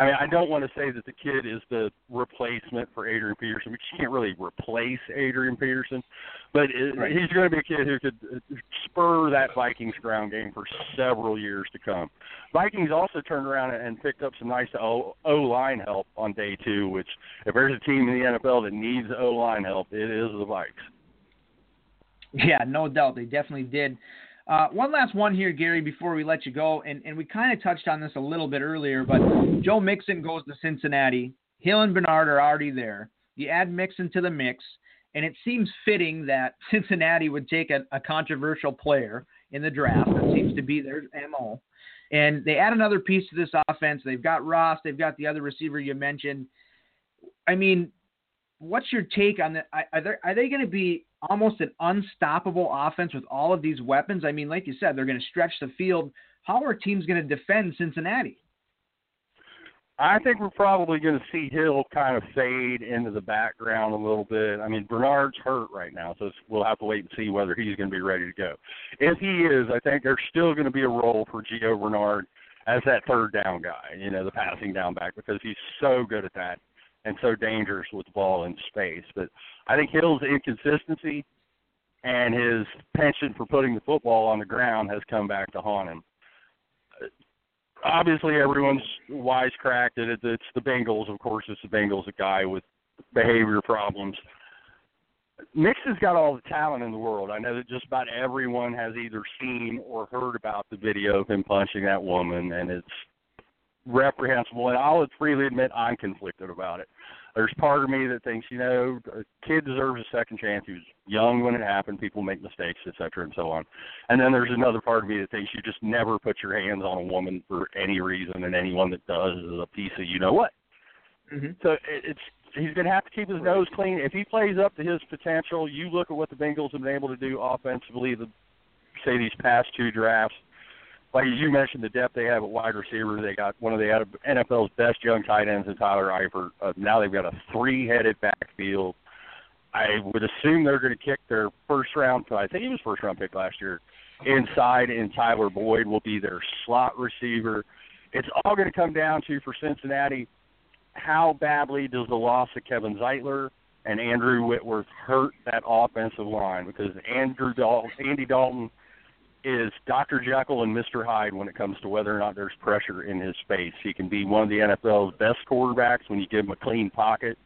I mean, I don't want to say that the kid is the replacement for Adrian Peterson. We can't really replace Adrian Peterson, but right. he's going to be a kid who could uh, spur that Vikings ground game for several years to come. Vikings also turned around and picked up some nice O line help on day two. Which, if there's a team in the NFL that needs O line help, it is the Vikes. Yeah, no doubt, they definitely did. Uh, one last one here, Gary, before we let you go, and, and we kind of touched on this a little bit earlier, but Joe Mixon goes to Cincinnati. Hill and Bernard are already there. You add Mixon to the mix, and it seems fitting that Cincinnati would take a, a controversial player in the draft. That seems to be their MO. And they add another piece to this offense. They've got Ross. They've got the other receiver you mentioned. I mean, what's your take on that? Are are they going to be almost an unstoppable offense with all of these weapons. I mean, like you said, they're going to stretch the field. How are teams going to defend Cincinnati? I think we're probably going to see Hill kind of fade into the background a little bit. I mean, Bernard's hurt right now, so we'll have to wait and see whether he's going to be ready to go. If he is, I think there's still going to be a role for Gio Bernard as that third down guy, you know, the passing down back, because he's so good at that and so dangerous with the ball in space. But I think Hill's inconsistency and his penchant for putting the football on the ground has come back to haunt him. Obviously, everyone's wisecracked that it, it's the Bengals. Of course, it's the Bengals, a guy with behavior problems. Nix has got all the talent in the world. I know that just about everyone has either seen or heard about the video of him punching that woman, and it's reprehensible. And I'll freely admit I'm conflicted about it. There's part of me that thinks, you know, a kid deserves a second chance. He was young when it happened. People make mistakes, et cetera, and so on. And then there's another part of me that thinks you just never put your hands on a woman for any reason, and anyone that does is a piece of you know what. Mm-hmm. So it's he's going to have to keep his nose clean. If he plays up to his potential, you look at what the Bengals have been able to do offensively. The say these past two drafts like you mentioned, the depth they have at wide receiver. They got one of the NFL's best young tight ends in Tyler Eifert. Uh, now they've got a three-headed backfield. I would assume they're going to kick their first round. I think he was first round pick last year. Inside, and Tyler Boyd will be their slot receiver. It's all going to come down to for Cincinnati. How badly does the loss of Kevin Zeitler and Andrew Whitworth hurt that offensive line? Because Andrew Dalton, Andy Dalton is Dr. Jekyll and Mr. Hyde when it comes to whether or not there's pressure in his face. He can be one of the NFL's best quarterbacks when you give him a clean pocket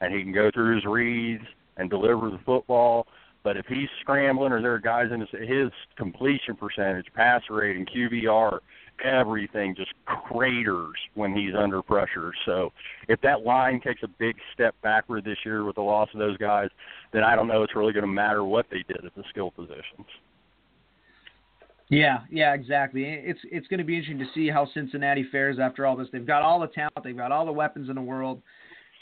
and he can go through his reads and deliver the football. But if he's scrambling or there are guys in his, his completion percentage, pass rate, and QBR everything just craters when he's under pressure. So if that line takes a big step backward this year with the loss of those guys, then I don't know it's really going to matter what they did at the skill positions. Yeah, yeah, exactly. It's it's going to be interesting to see how Cincinnati fares after all this. They've got all the talent, they've got all the weapons in the world.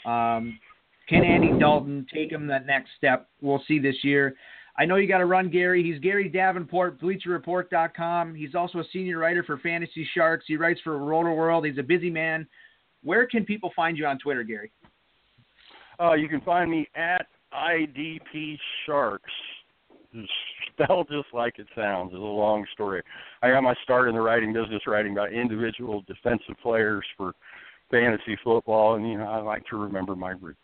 Um, can Andy Dalton take them that next step? We'll see this year. I know you got to run Gary. He's Gary Davenport, BleacherReport.com. He's also a senior writer for Fantasy Sharks. He writes for Rotoworld. He's a busy man. Where can people find you on Twitter, Gary? Uh, you can find me at IDP Sharks. Spelled just like it sounds. It's a long story. I got my start in the writing business, writing about individual defensive players for fantasy football, and you know I like to remember my roots.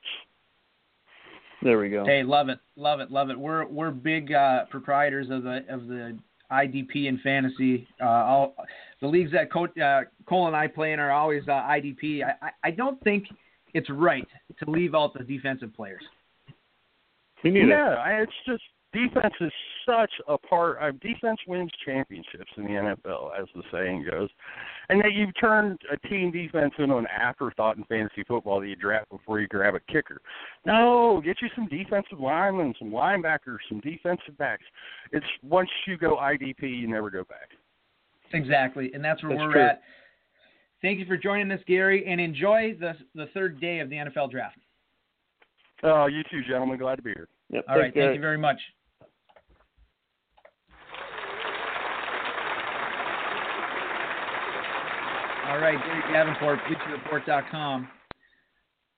There we go. Hey, love it, love it, love it. We're we're big uh, proprietors of the of the IDP and fantasy. Uh, all, the leagues that Co- uh, Cole and I play in are always uh, IDP. I, I don't think it's right to leave out the defensive players. Yeah, it's just defense is such a part. Uh, defense wins championships in the NFL, as the saying goes. And that you've turned a team defense into an afterthought in fantasy football that you draft before you grab a kicker. No, get you some defensive linemen, some linebackers, some defensive backs. It's once you go IDP, you never go back. Exactly, and that's where that's we're true. at. Thank you for joining us, Gary, and enjoy the the third day of the NFL draft. Oh, you too, gentlemen. Glad to be here. Yep, All right, thank you very much. All right, Gary Davenport, BleacherReport.com.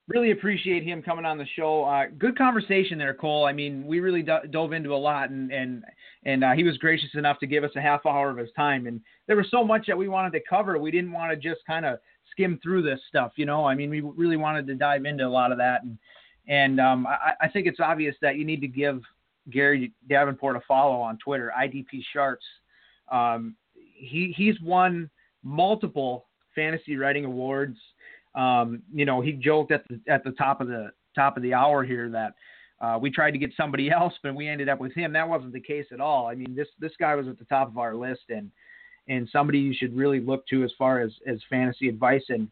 Really appreciate him coming on the show. Uh, good conversation there, Cole. I mean, we really do- dove into a lot, and and and uh, he was gracious enough to give us a half hour of his time. And there was so much that we wanted to cover. We didn't want to just kind of skim through this stuff, you know. I mean, we really wanted to dive into a lot of that, and and um, I, I think it's obvious that you need to give Gary Davenport a follow on Twitter, IDP Sharks. Um, he he's won multiple fantasy writing awards. Um, you know, he joked at the at the top of the top of the hour here that uh, we tried to get somebody else, but we ended up with him. That wasn't the case at all. I mean, this this guy was at the top of our list, and and somebody you should really look to as far as as fantasy advice and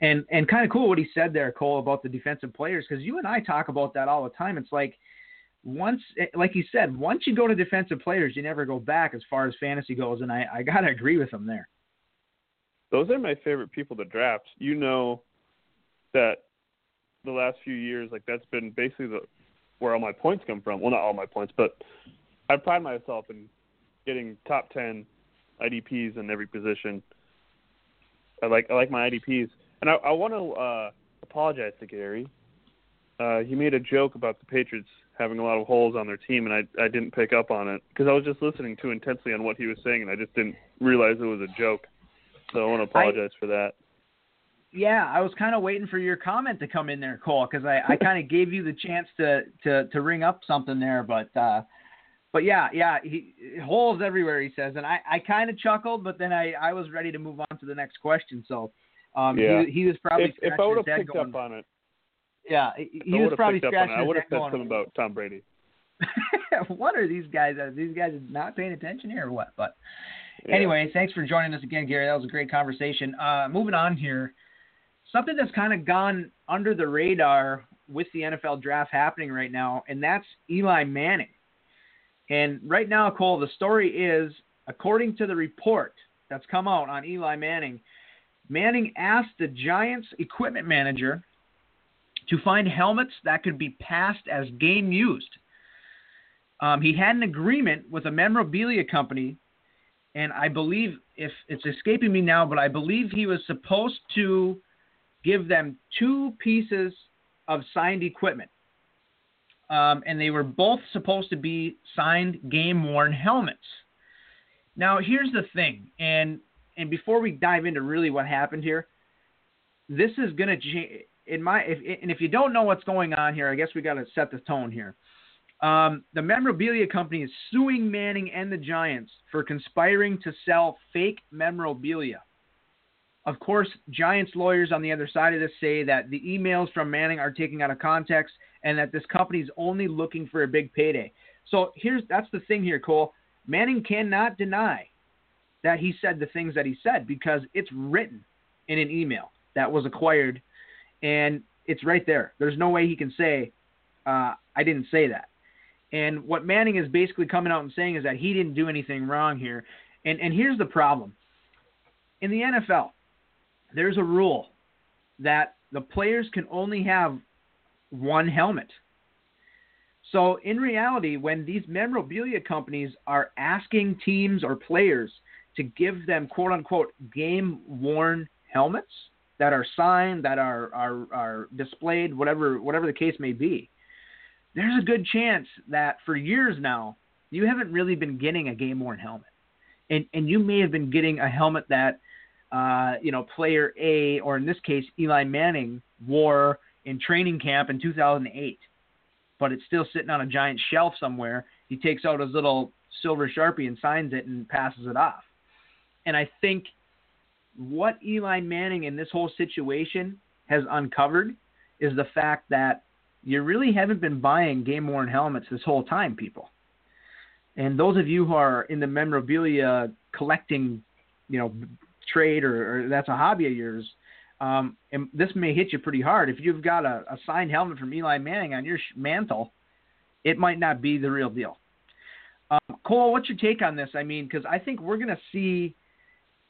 and and kind of cool what he said there, Cole, about the defensive players because you and I talk about that all the time. It's like once, like he said, once you go to defensive players, you never go back as far as fantasy goes, and I I gotta agree with him there. Those are my favorite people to draft. You know that the last few years, like that's been basically the where all my points come from. Well, not all my points, but I pride myself in getting top ten IDPs in every position. I like I like my IDPs, and I, I want to uh, apologize to Gary. Uh, he made a joke about the Patriots having a lot of holes on their team, and I I didn't pick up on it because I was just listening too intensely on what he was saying, and I just didn't realize it was a joke. So I want to apologize I, for that. Yeah, I was kind of waiting for your comment to come in there, Cole, because I, I kind of gave you the chance to, to to ring up something there, but uh, but yeah, yeah, he holes everywhere he says, and I, I kind of chuckled, but then I, I was ready to move on to the next question. So um, yeah. he, he was probably if, if I would have picked going, up on it. Yeah, he was probably scratching on It, I would have said going, something about Tom Brady. what are these guys? Are these guys not paying attention here or what? But anyway, thanks for joining us again, Gary. That was a great conversation. Uh, moving on here, something that's kind of gone under the radar with the NFL draft happening right now, and that's Eli Manning. And right now, Cole, the story is according to the report that's come out on Eli Manning, Manning asked the Giants equipment manager to find helmets that could be passed as game used. Um, he had an agreement with a memorabilia company, and I believe, if it's escaping me now, but I believe he was supposed to give them two pieces of signed equipment. Um, and they were both supposed to be signed game worn helmets. Now, here's the thing, and and before we dive into really what happened here, this is going to change. In my, if, and if you don't know what's going on here, I guess we got to set the tone here. Um, the memorabilia company is suing Manning and the Giants for conspiring to sell fake memorabilia. Of course, Giants lawyers on the other side of this say that the emails from Manning are taken out of context and that this company is only looking for a big payday. So here's that's the thing here, Cole. Manning cannot deny that he said the things that he said because it's written in an email that was acquired and it's right there. There's no way he can say, uh, I didn't say that. And what Manning is basically coming out and saying is that he didn't do anything wrong here. And, and here's the problem in the NFL, there's a rule that the players can only have one helmet. So, in reality, when these memorabilia companies are asking teams or players to give them quote unquote game worn helmets that are signed, that are, are, are displayed, whatever, whatever the case may be, there's a good chance that for years now, you haven't really been getting a game worn helmet. And, and you may have been getting a helmet that, uh, you know, player A, or in this case, Eli Manning, wore in training camp in 2008, but it's still sitting on a giant shelf somewhere. He takes out his little silver sharpie and signs it and passes it off. And I think what Eli Manning in this whole situation has uncovered is the fact that you really haven't been buying game worn helmets this whole time, people. And those of you who are in the memorabilia collecting, you know, trade or, or that's a hobby of yours, um, and this may hit you pretty hard. If you've got a, a signed helmet from Eli Manning on your mantle, it might not be the real deal. Um, Cole, what's your take on this? I mean, because I think we're going to see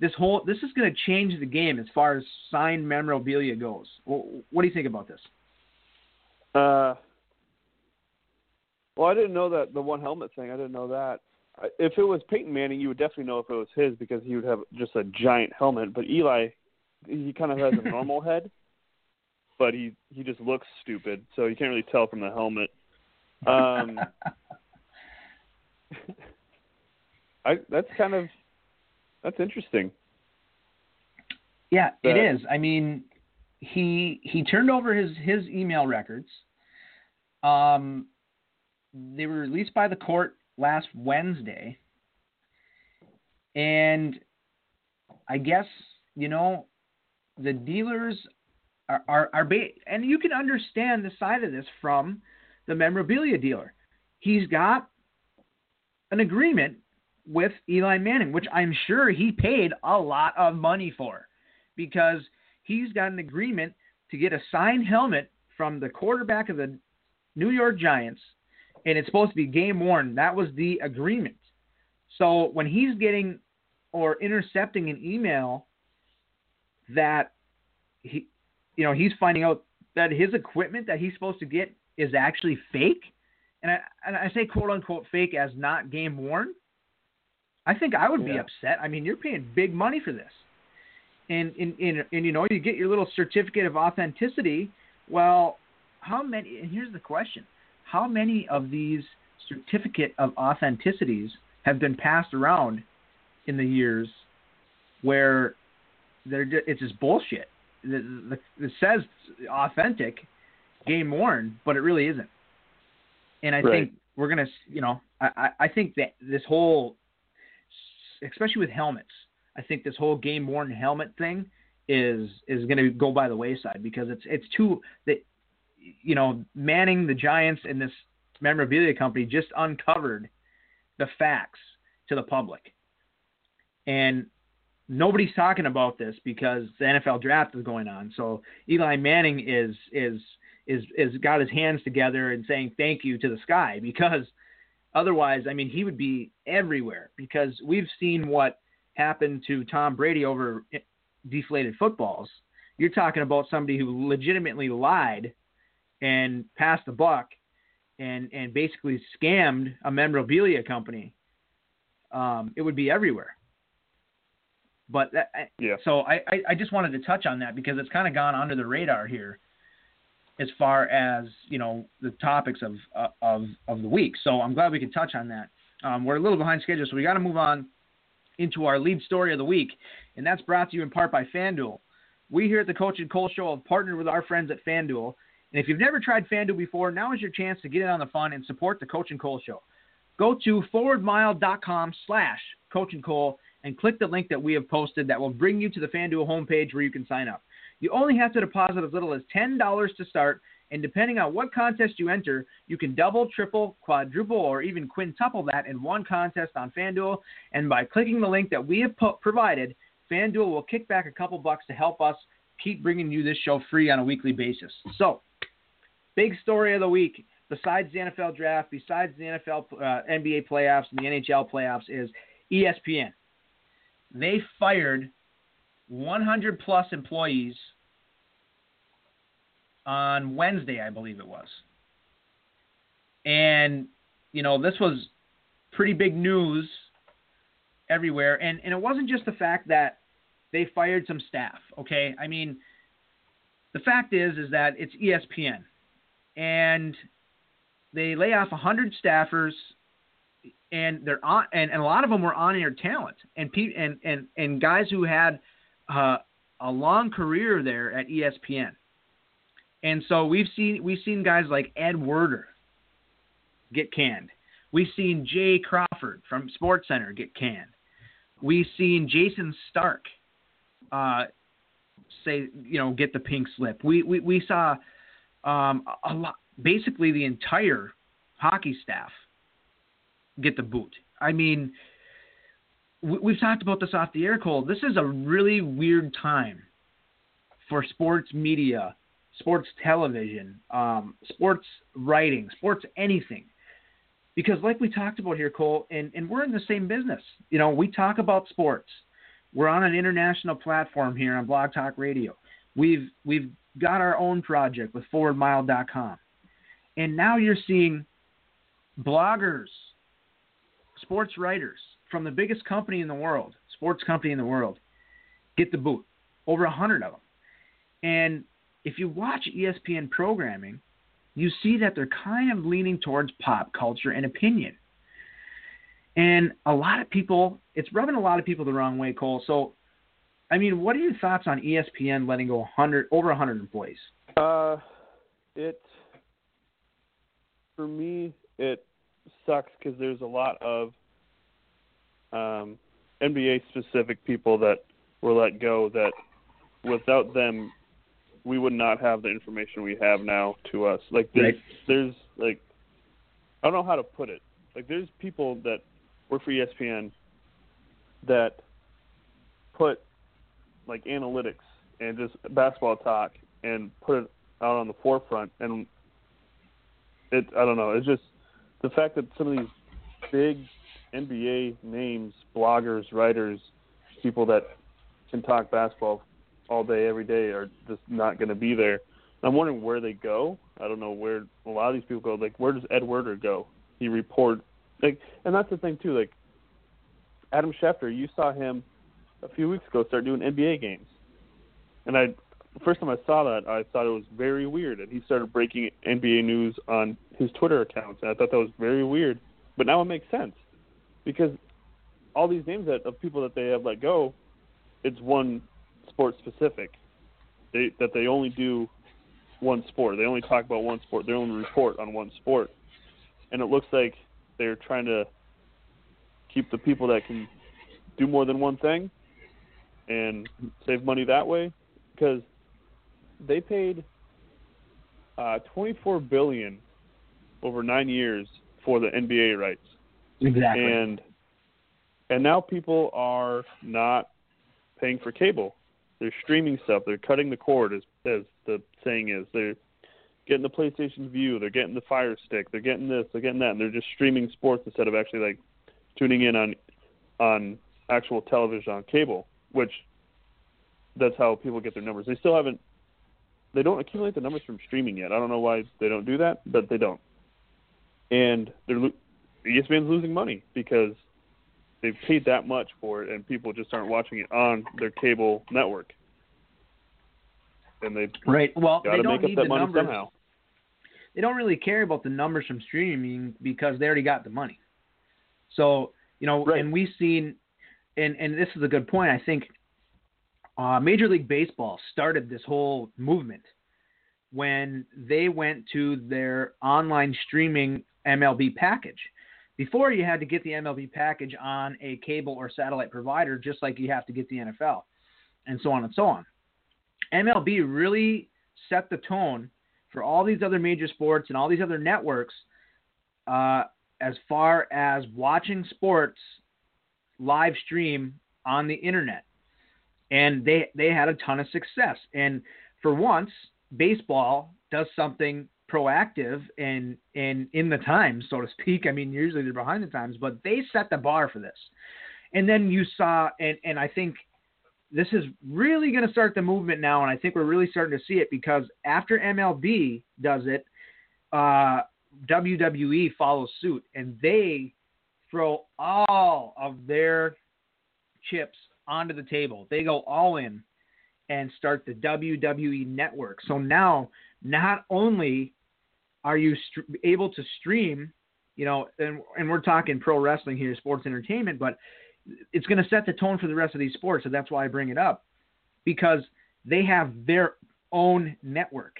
this whole this is going to change the game as far as signed memorabilia goes. What do you think about this? Uh, well, I didn't know that the one helmet thing. I didn't know that. If it was Peyton Manning, you would definitely know if it was his because he would have just a giant helmet. But Eli, he kind of has a normal head, but he he just looks stupid, so you can't really tell from the helmet. Um, I that's kind of that's interesting. Yeah, it is. I mean, he he turned over his his email records. Um, they were released by the court last Wednesday, and I guess you know the dealers are are, are ba- and you can understand the side of this from the memorabilia dealer. He's got an agreement with Eli Manning, which I'm sure he paid a lot of money for because he's got an agreement to get a signed helmet from the quarterback of the New York Giants, and it's supposed to be game worn. That was the agreement. So when he's getting or intercepting an email that he, you know, he's finding out that his equipment that he's supposed to get is actually fake, and I, and I say quote unquote fake as not game worn I think I would yeah. be upset. I mean, you're paying big money for this. And, and, and, and, you know, you get your little certificate of authenticity. Well, how many, and here's the question how many of these certificate of authenticities have been passed around in the years where they're just, it's just bullshit? It says authentic, game worn, but it really isn't. And I right. think we're gonna, you know, I, I think that this whole especially with helmets. I think this whole game worn helmet thing is is going to go by the wayside because it's it's too that you know Manning the Giants and this memorabilia company just uncovered the facts to the public, and nobody's talking about this because the NFL draft is going on. So Eli Manning is is is is got his hands together and saying thank you to the sky because Otherwise, I mean, he would be everywhere because we've seen what happened to Tom Brady over deflated footballs. You're talking about somebody who legitimately lied and passed the buck and and basically scammed a memorabilia company. Um, it would be everywhere. But that, yeah. So I, I just wanted to touch on that because it's kind of gone under the radar here as far as you know the topics of uh, of of the week. So I'm glad we could touch on that. Um, we're a little behind schedule, so we got to move on into our lead story of the week, and that's brought to you in part by FanDuel. We here at the Coach and Cole Show have partnered with our friends at FanDuel, and if you've never tried FanDuel before, now is your chance to get in on the fun and support the Coach and Cole Show. Go to forwardmile.com slash Coach and Cole and click the link that we have posted that will bring you to the FanDuel homepage where you can sign up. You only have to deposit as little as $10 to start, And depending on what contest you enter, you can double, triple, quadruple, or even quintuple that in one contest on FanDuel. And by clicking the link that we have provided, FanDuel will kick back a couple bucks to help us keep bringing you this show free on a weekly basis. So, big story of the week, besides the NFL draft, besides the NFL, uh, NBA playoffs, and the NHL playoffs, is ESPN. They fired 100 plus employees on Wednesday, I believe it was. And, you know, this was pretty big news everywhere. And, and it wasn't just the fact that they fired some staff, okay? I mean, the fact is, is that it's ESPN. And they lay off 100 staffers and they're on, and, and a lot of them were on air talent and, and, and, and guys who had uh, a long career there at ESPN. And so we've seen we've seen guys like Ed Werder get canned. We've seen Jay Crawford from SportsCenter get canned. We've seen Jayson Stark uh, say you know get the pink slip. We we, we saw um, a lot, basically the entire hockey staff get the boot. I mean, we've talked about this off the air, Cole. This is a really weird time for sports media sports television, um, sports writing, sports anything. Because, like we talked about here, Cole, and, and we're in the same business. You know, we talk about sports. We're on an international platform here on Blog Talk Radio. We've we've got our own project with ForwardMile.com, and now you're seeing bloggers, sports writers from the biggest company in the world, sports company in the world, get the boot. Over a hundred of them, and if you watch ESPN programming, you see that they're kind of leaning towards pop culture and opinion. And a lot of people, it's rubbing a lot of people the wrong way, Cole. So, I mean, what are your thoughts on ESPN letting go 100 over 100 employees? Uh, it for me it sucks because there's a lot of um, NBA specific people that were let go that without them we would not have the information we have now to us. Like there's, right. there's like I don't know how to put it. Like there's people that work for ESPN that put like analytics and just basketball talk and put it out on the forefront and it I don't know, it's just the fact that some of these big NBA names, bloggers, writers, people that can talk basketball all day, every day are just not going to be there. I'm wondering where they go. I don't know where a lot of these people go. Like, where does Ed Werder go? He report like, and that's the thing too. Like, Adam Schefter, you saw him a few weeks ago start doing NBA games, and I, first time I saw that, I thought it was very weird. And he started breaking NBA news on his Twitter accounts, and I thought that was very weird. But now it makes sense because all these names that of people that they have let go, it's one sport specific. They that they only do one sport. They only talk about one sport. They only report on one sport. And it looks like they're trying to keep the people that can do more than one thing and save money that way because they paid uh, 24 billion over 9 years for the NBA rights. Exactly. And and now people are not paying for cable. They're streaming stuff. They're cutting the cord, as as the saying is. They're getting the PlayStation Vue. They're getting the Fire Stick. They're getting this. They're getting that. And they're just streaming sports instead of actually like tuning in on on actual television on cable, which that's how people get their numbers. They still haven't. They don't accumulate the numbers from streaming yet. I don't know why they don't do that, but they don't. And they're ESPN's losing money because they've paid that much for it, and people just aren't watching it on their cable network. And they right. Well, they don't make need up the that money numbers. somehow. They don't really care about the numbers from streaming because they already got the money. So you know, right. and we've seen, and and this is a good point. I think uh, Major League Baseball started this whole movement when they went to their online streaming MLB package before you had to get the MLB package on a cable or satellite provider, just like you have to get the NFL, and so on and so on. MLB really set the tone for all these other major sports and all these other networks uh, as far as watching sports live stream on the internet. And they they had a ton of success. And for once, baseball does something proactive and and in the times, so to speak. I mean, usually they're behind the times, but they set the bar for this. And then you saw, and and I think this is really going to start the movement now, and I think we're really starting to see it because after MLB does it, uh, WWE follows suit, and they throw all of their chips onto the table. They go all in and start the WWE network. So now, not only are you st- able to stream, you know, and, and we're talking pro wrestling here, sports entertainment, but it's going to set the tone for the rest of these sports. So that's why I bring it up because they have their own network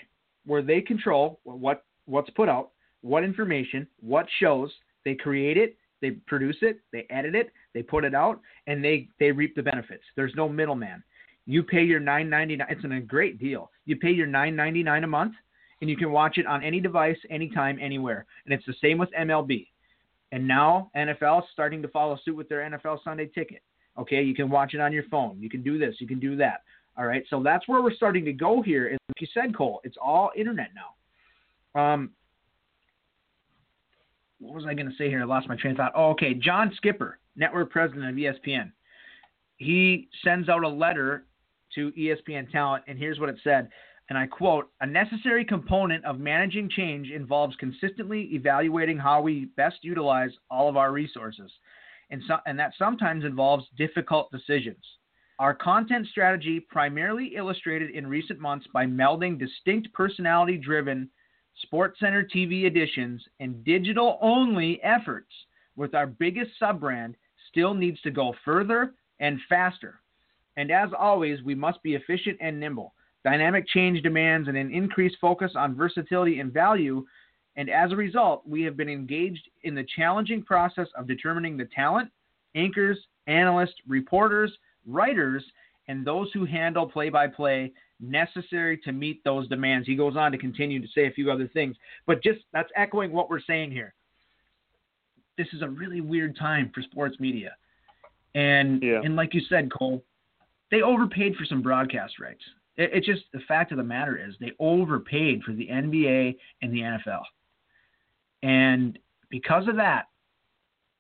where they control what what's put out, what information, what shows. They create it, they produce it, they edit it, they put it out, and they they reap the benefits. There's no middleman. You pay your nine ninety nine. It's a great deal. You pay your nine ninety nine a month, and you can watch it on any device, anytime, anywhere. And it's the same with MLB. And now NFL is starting to follow suit with their NFL Sunday ticket. Okay, you can watch it on your phone. You can do this. You can do that. All right, so that's where we're starting to go here. And like you said, Cole, it's all internet now. Um, what was I going to say here? I lost my train of thought. Oh, okay. John Skipper, network president of ESPN. He sends out a letter to ESPN talent, and here's what it said. And I quote A necessary component of managing change involves consistently evaluating how we best utilize all of our resources, and, so, and that sometimes involves difficult decisions. Our content strategy primarily illustrated in recent months by melding distinct personality driven SportsCenter TV editions, and digital only efforts with our biggest sub brand still needs to go further and faster. And as always, we must be efficient and nimble. Dynamic change demands an increased focus on versatility and value, and as a result, we have been engaged in the challenging process of determining the talent, anchors, analysts, reporters, writers, and those who handle play by play necessary to meet those demands. He goes on to continue to say a few other things, but just that's echoing what we're saying here. This is a really weird time for sports media. And yeah. and like you said, Cole, they overpaid for some broadcast rights. It, it's just the fact of the matter is they overpaid for the NBA and the NFL. And because of that,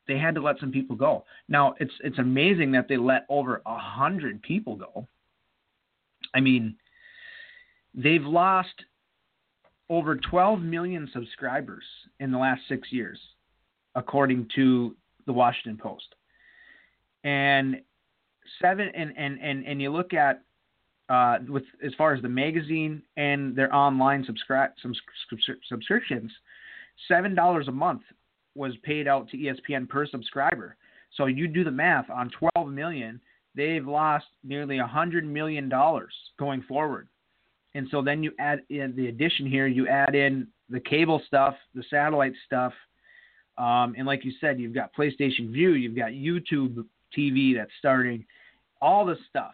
they had to let some people go. Now it's it's amazing that they let over a hundred people go. I mean, They've lost over 12 million subscribers in the last six years, according to the Washington Post. And seven and and and, and you look at uh, with as far as the magazine and their online subscribe some subscriptions, seven dollars a month was paid out to ESPN per subscriber. So you do the math on 12 million, they've lost nearly a hundred million dollars going forward. And so then you add in the addition here, you add in the cable stuff, the satellite stuff. Um, and like you said, you've got PlayStation Vue, you've got YouTube TV that's starting, all the stuff.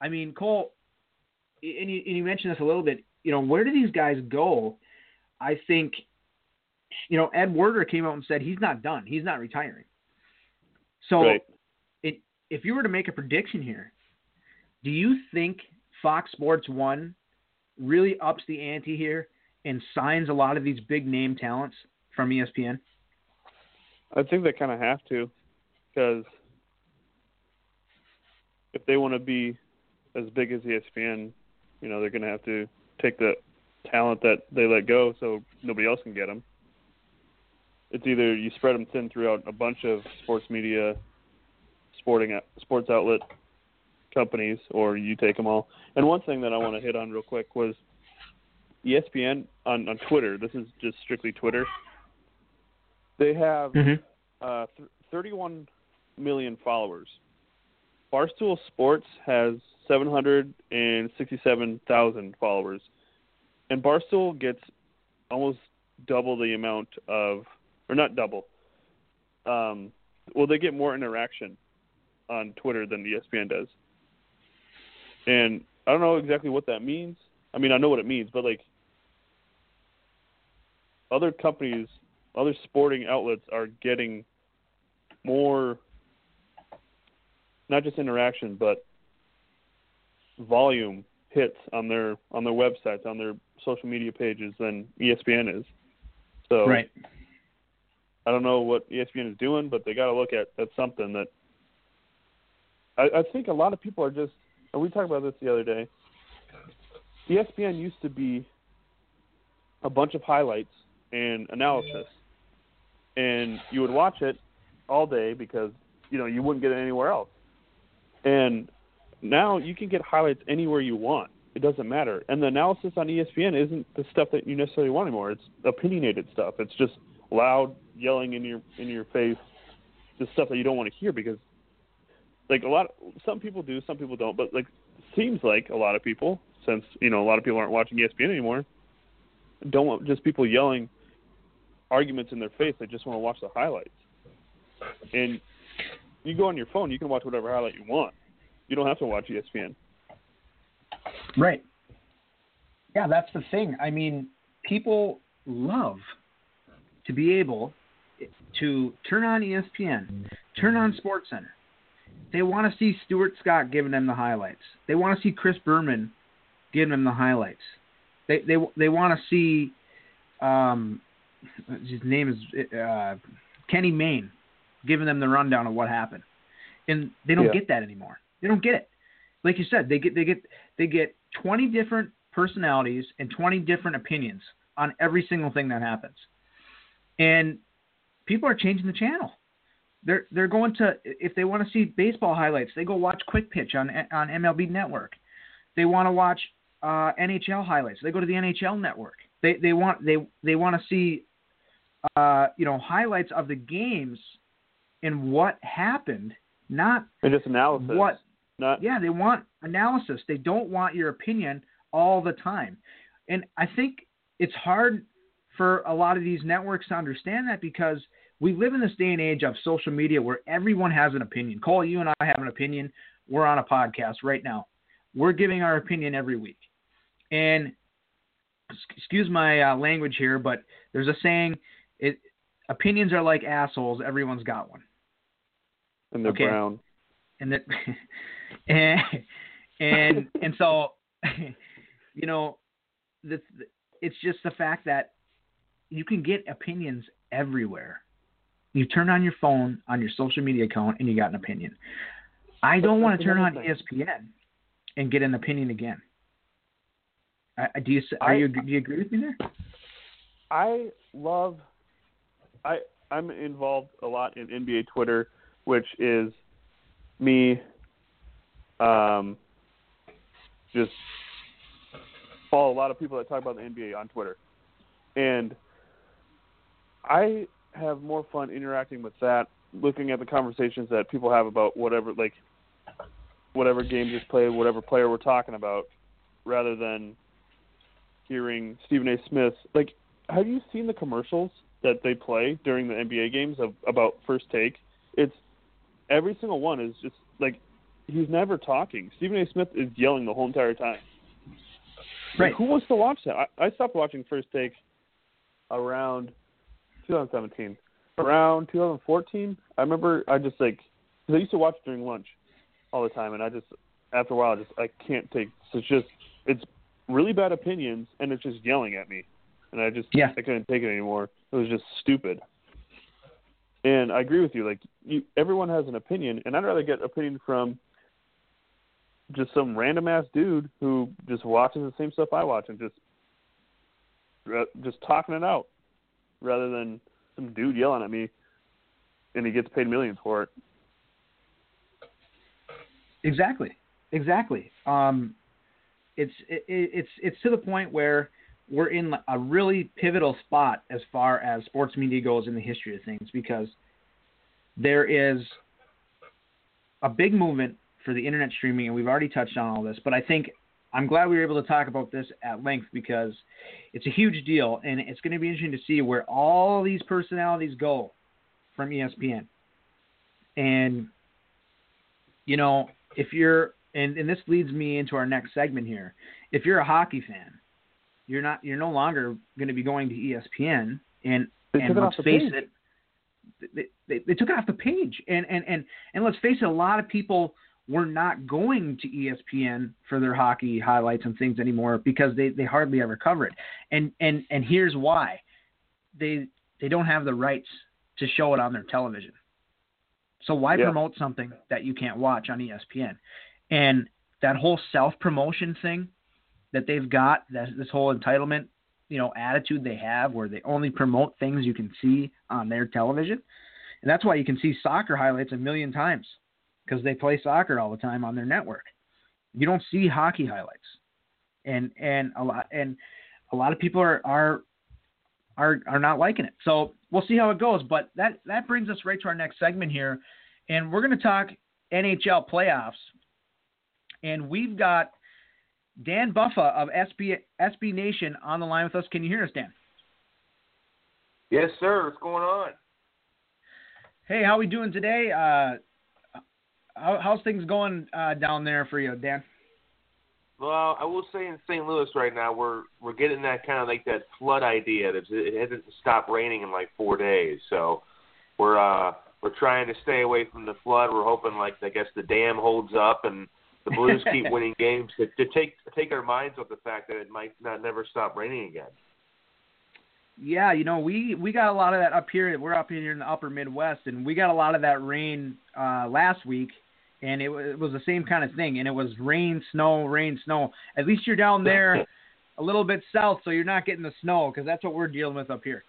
I mean, Cole, and you, and you mentioned this a little bit, you know, where do these guys go? I think, you know, Ed Werder came out and said he's not done. He's not retiring. So right. it, if you were to make a prediction here, do you think Fox Sports One really ups the ante here and signs a lot of these big name talents from ESPN? I think they kind of have to because if they want to be as big as ESPN, you know, they're going to have to take the talent that they let go so nobody else can get them. It's either you spread them thin throughout a bunch of sports media, sporting sports outlet companies, or you take them all. And one thing that I want to hit on real quick was ESPN on, on Twitter. This is just strictly Twitter. They have mm-hmm. uh, th- 31 million followers. Barstool Sports has 767,000 followers, and Barstool gets almost double the amount of, or not double. Um, well, they get more interaction on Twitter than the ESPN does. And I don't know exactly what that means. I mean, I know what it means, but like other companies, other sporting outlets are getting more, not just interaction, but volume hits on their on their websites, on their social media pages than ESPN is. So Right. I don't know what ESPN is doing, but they got to look at at something that. I, I think a lot of people are just. And we talked about this the other day. ESPN used to be a bunch of highlights and analysis, and you would watch it all day because you know you wouldn't get it anywhere else. And now you can get highlights anywhere you want. It doesn't matter. And the analysis on ESPN isn't the stuff that you necessarily want anymore. It's opinionated stuff. It's just loud yelling in your in your face, just stuff that you don't want to hear because like a lot of, some people do, some people don't, but like seems like a lot of people since, you know, a lot of people aren't watching ESPN anymore, don't want just people yelling arguments in their face. They just want to watch the highlights. And you go on your phone, you can watch whatever highlight you want. You don't have to watch ESPN. Right. Yeah, that's the thing. I mean, people love to be able to turn on ESPN, turn on SportsCenter. They want to see Stuart Scott giving them the highlights. They want to see Chris Berman giving them the highlights. They they they want to see um his name is uh, Kenny Mayne giving them the rundown of what happened. And they don't Yeah. get that anymore. They don't get it. Like you said, they get they get they get 20 different personalities and 20 different opinions on every single thing that happens. And people are changing the channel. They're they're going to if they want to see baseball highlights, they go watch Quick Pitch on on MLB Network. They want to watch uh, NHL highlights. They go to the NHL Network. They they want they they want to see uh, you know highlights of the games and what happened, not And just analysis. what Not yeah, they want analysis. They don't want your opinion all the time. And I think it's hard for a lot of these networks to understand that because we live in this day and age of social media where everyone has an opinion. Cole, you and I have an opinion. We're on a podcast right now. We're giving our opinion every week. And excuse my uh, language here, but there's a saying it opinions are like assholes, everyone's got one and they're Okay. brown. and that and and and so you know the, it's just the fact that you can get opinions everywhere you turn on your phone on your social media account and you got an opinion i don't want to turn on espn and get an opinion again I- do you are I- you do you agree with me there I love. I I'm involved a lot in NBA Twitter, which is me. Um, just follow a lot of people that talk about the NBA on Twitter, and I have more fun interacting with that, looking at the conversations that people have about whatever like whatever game just played, whatever player we're talking about, rather than hearing Stephen A. Smith like have you seen the commercials that they play during the NBA games of, about first take? It's every single one is just like he's never talking. Stephen A. Smith is yelling the whole entire time. Like, Right. who wants to watch that? I, I stopped watching First Take around 2017. Around 2014, I remember I just like cause I used to watch during lunch all the time, and I just after a while I just I can't take. It's just it's really bad opinions, and it's just yelling at me, and I just Yeah. I couldn't take it anymore. It was just stupid. And I agree with you. Like you, everyone has an opinion, and I'd rather get opinion from just some random ass dude who just watches the same stuff I watch and just uh, just talking it out, rather than some dude yelling at me, and he gets paid millions for it. Exactly, exactly. Um, it's it, it's it's to the point where we're in a really pivotal spot as far as sports media goes in the history of things because there is a big movement for the internet streaming, and we've already touched on all this. But I think I'm glad we were able to talk about this at length because it's a huge deal, and it's going to be interesting to see where all these personalities go from ESPN. And you know, if you're and, and this leads me into our next segment here. If you're a hockey fan, you're not you're no longer going to be going to ESPN and They and let's face page. it they, they, they took it off the page. And, and and and let's face it a lot of people were not going to ESPN for their hockey highlights and things anymore because they, they hardly ever cover it. And and and here's why. They they don't have the rights to show it on their television. So why Yeah. promote something that you can't watch on ESPN and that whole self promotion thing that they've got that this whole entitlement you know attitude they have where they only promote things you can see on their television. And that's why you can see soccer highlights a million times because they play soccer all the time on their network. You don't see hockey highlights. And and a lot and a lot of people are are are are not liking it. So we'll see how it goes but that that brings us right to our next segment here. And we're going to talk NHL playoffs. And we've got Dan Buffa of SB SB Nation on the line with us. Can you hear us, Dan? Yes, sir. What's going on? Hey, how we doing today? Uh, how, how's things going uh, down there for you, Dan? Well, I will say in St. Louis right now, we're we're getting that kind of like that flood idea. That it hasn't stopped raining in like four days, so we're uh we're trying to stay away from the flood. We're hoping like I guess the dam holds up and the Blues keep winning games to, to take take our minds off the fact that it might not never stop raining again. Yeah, you know we we got a lot of that up here. We're up here in the Upper Midwest, and we got a lot of that rain uh, last week, and it, it was the same kind of thing. And it was rain, snow, rain, snow. At least you're down there a little bit south, so you're not getting the snow because that's what we're dealing with up here.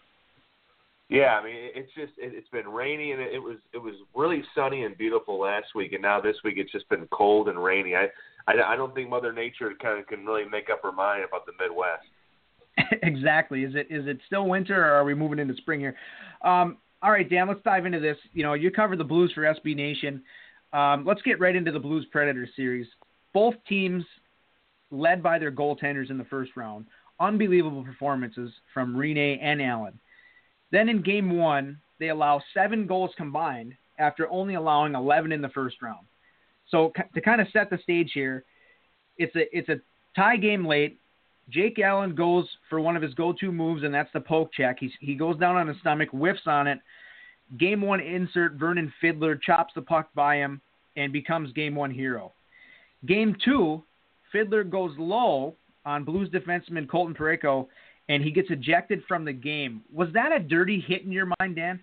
Yeah, I mean it's just it, it's been rainy and it, it was it was really sunny and beautiful last week, and now this week it's just been cold and rainy. I I, I don't think Mother Nature kind of can really make up her mind about the Midwest. exactly. Is it is it still winter or are we moving into spring here? Um, all right, Dan. Let's dive into this. You know, you covered the Blues for SB Nation. Um, let's get right into the Blues Predators series. Both teams led by their goaltenders in the first round. Unbelievable performances from Rinne and Allen. Then in Game One, they allow seven goals combined after only allowing 11 in the first round. So to kind of set the stage here, it's a it's a tie game late. Jake Allen goes for one of his go-to moves, and that's the poke check. He's, he goes down on his stomach, whiffs on it. Game one insert, Vernon Fiddler chops the puck by him and becomes game one hero. Game two, Fiddler goes low on Blues defenseman Colton Parayko, and he gets ejected from the game. Was that a dirty hit in your mind, Dan?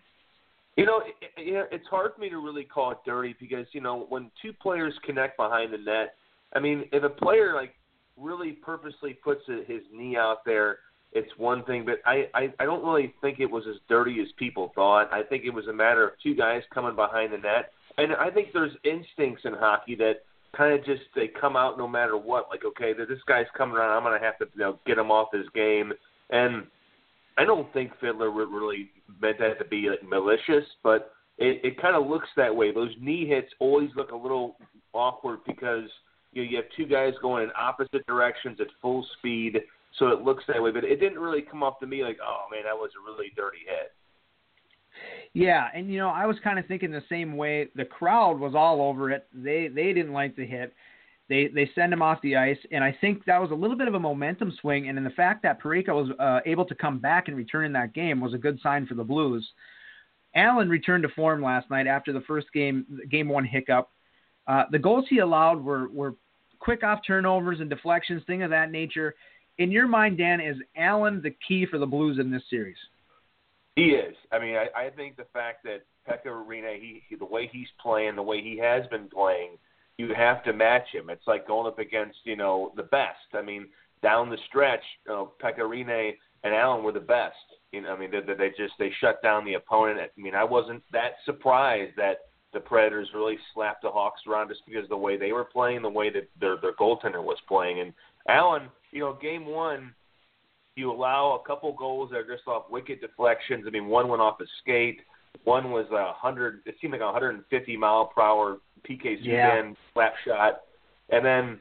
You know, it, it, it's hard for me to really call it dirty because you know when two players connect behind the net. I mean, if a player like really purposely puts his knee out there, it's one thing. But I, I, I don't really think it was as dirty as people thought. I think it was a matter of two guys coming behind the net, and I think there's instincts in hockey that kind of just they come out no matter what. Like, okay, this guy's coming around, I'm gonna have to you know get him off his game, and I don't think Fiddler really meant that to be like malicious, but it, it kind of looks that way. Those knee hits always look a little awkward because you, know, you have two guys going in opposite directions at full speed, so it looks that way. But it didn't really come off to me like, oh man, that was a really dirty hit. Yeah, and you know, I was kind of thinking the same way. The crowd was all over it. They they didn't like the hit. They they send him off the ice, and I think that was a little bit of a momentum swing. And in the fact that Parayko was uh, able to come back and return in that game was a good sign for the Blues. Allen returned to form last night after the first game game one hiccup. Uh, the goals he allowed were were quick off turnovers and deflections, thing of that nature. In your mind, Dan, is Allen the key for the Blues in this series? He is. I mean, I, I think the fact that Pekka Rinne, he, he the way he's playing, the way he has been playing, you have to match him. It's like going up against you know the best. I mean, down the stretch, you know, Rinne and Allen were the best. You know, I mean, they they just they shut down the opponent. I mean, I wasn't that surprised that the Predators really slapped the Hawks around just because of the way they were playing, the way that their their goaltender was playing. And Allen, you know, game one, you allow a couple goals that are just off wicked deflections. I mean, one went off a skate, one was a hundred. It seemed like a 150 mile per hour PK Yeah. Slap shot, and then.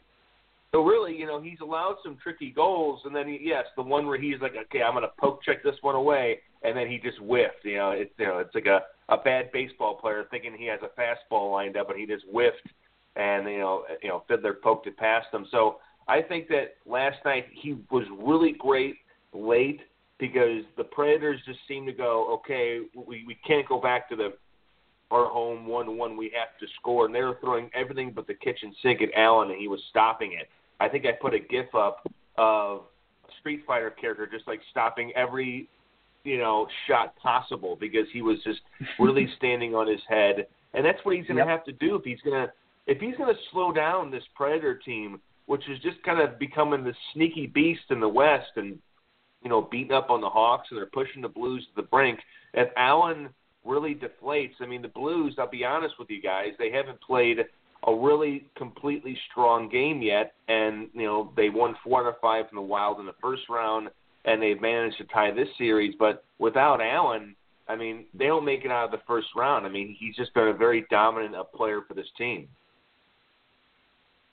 So really, you know, he's allowed some tricky goals, and then he, yes, the one where he's like, okay, I'm going to poke check this one away, and then he just whiffed. You know, it's you know, it's like a a bad baseball player thinking he has a fastball lined up, and he just whiffed, and you know, you know, Fiddler poked it past him. So I think that last night he was really great late because the Predators just seemed to go, okay, we we can't go back to the our home one one. We have to score, and they were throwing everything but the kitchen sink at Allen, and he was stopping it. I think I put a GIF up of a Street Fighter character just like stopping every you know shot possible because he was just really standing on his head, and that's what he's going to Yep. have to do if he's going to if he's going to slow down this Predator team, which is just kind of becoming the sneaky beast in the West and you know beating up on the Hawks and they're pushing the Blues to the brink. If Allen really deflates, I mean the Blues. I'll be honest with you guys, they haven't played a really completely strong game yet, and you know they won four out of five from the Wild in the first round, and they've managed to tie this series. But without Allen, I mean they don't make it out of the first round. I mean he's just been a very dominant player for this team.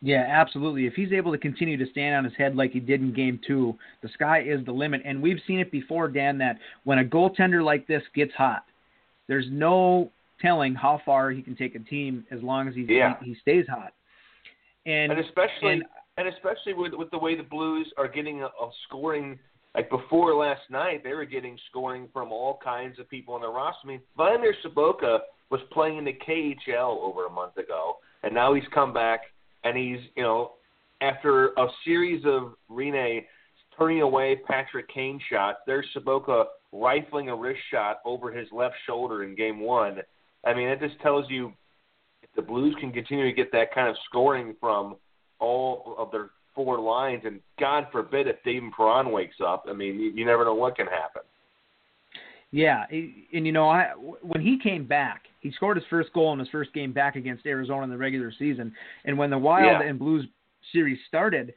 Yeah, absolutely. If he's able to continue to stand on his head like he did in game two, the sky is the limit. And we've seen it before, Dan, that when a goaltender like this gets hot, there's no telling how far he can take a team as long as he's, Yeah. he, he stays hot. And, and especially and- and especially with with the way the Blues are getting a, a scoring like before last night, they were getting scoring from all kinds of people on the roster. I mean, Vladimir Sobotka was playing in the KHL over a month ago, and now he's come back and he's you know after a series of Rinne turning away Patrick Kane shots, there's Sobotka rifling a wrist shot over his left shoulder in game one. I mean, it just tells you if the Blues can continue to get that kind of scoring from all of their four lines, and God forbid if David Perron wakes up. I mean, you, you never know what can happen. Yeah, and you know, I when he came back, he scored his first goal in his first game back against Arizona in the regular season. And when the Wild Yeah. and Blues series started,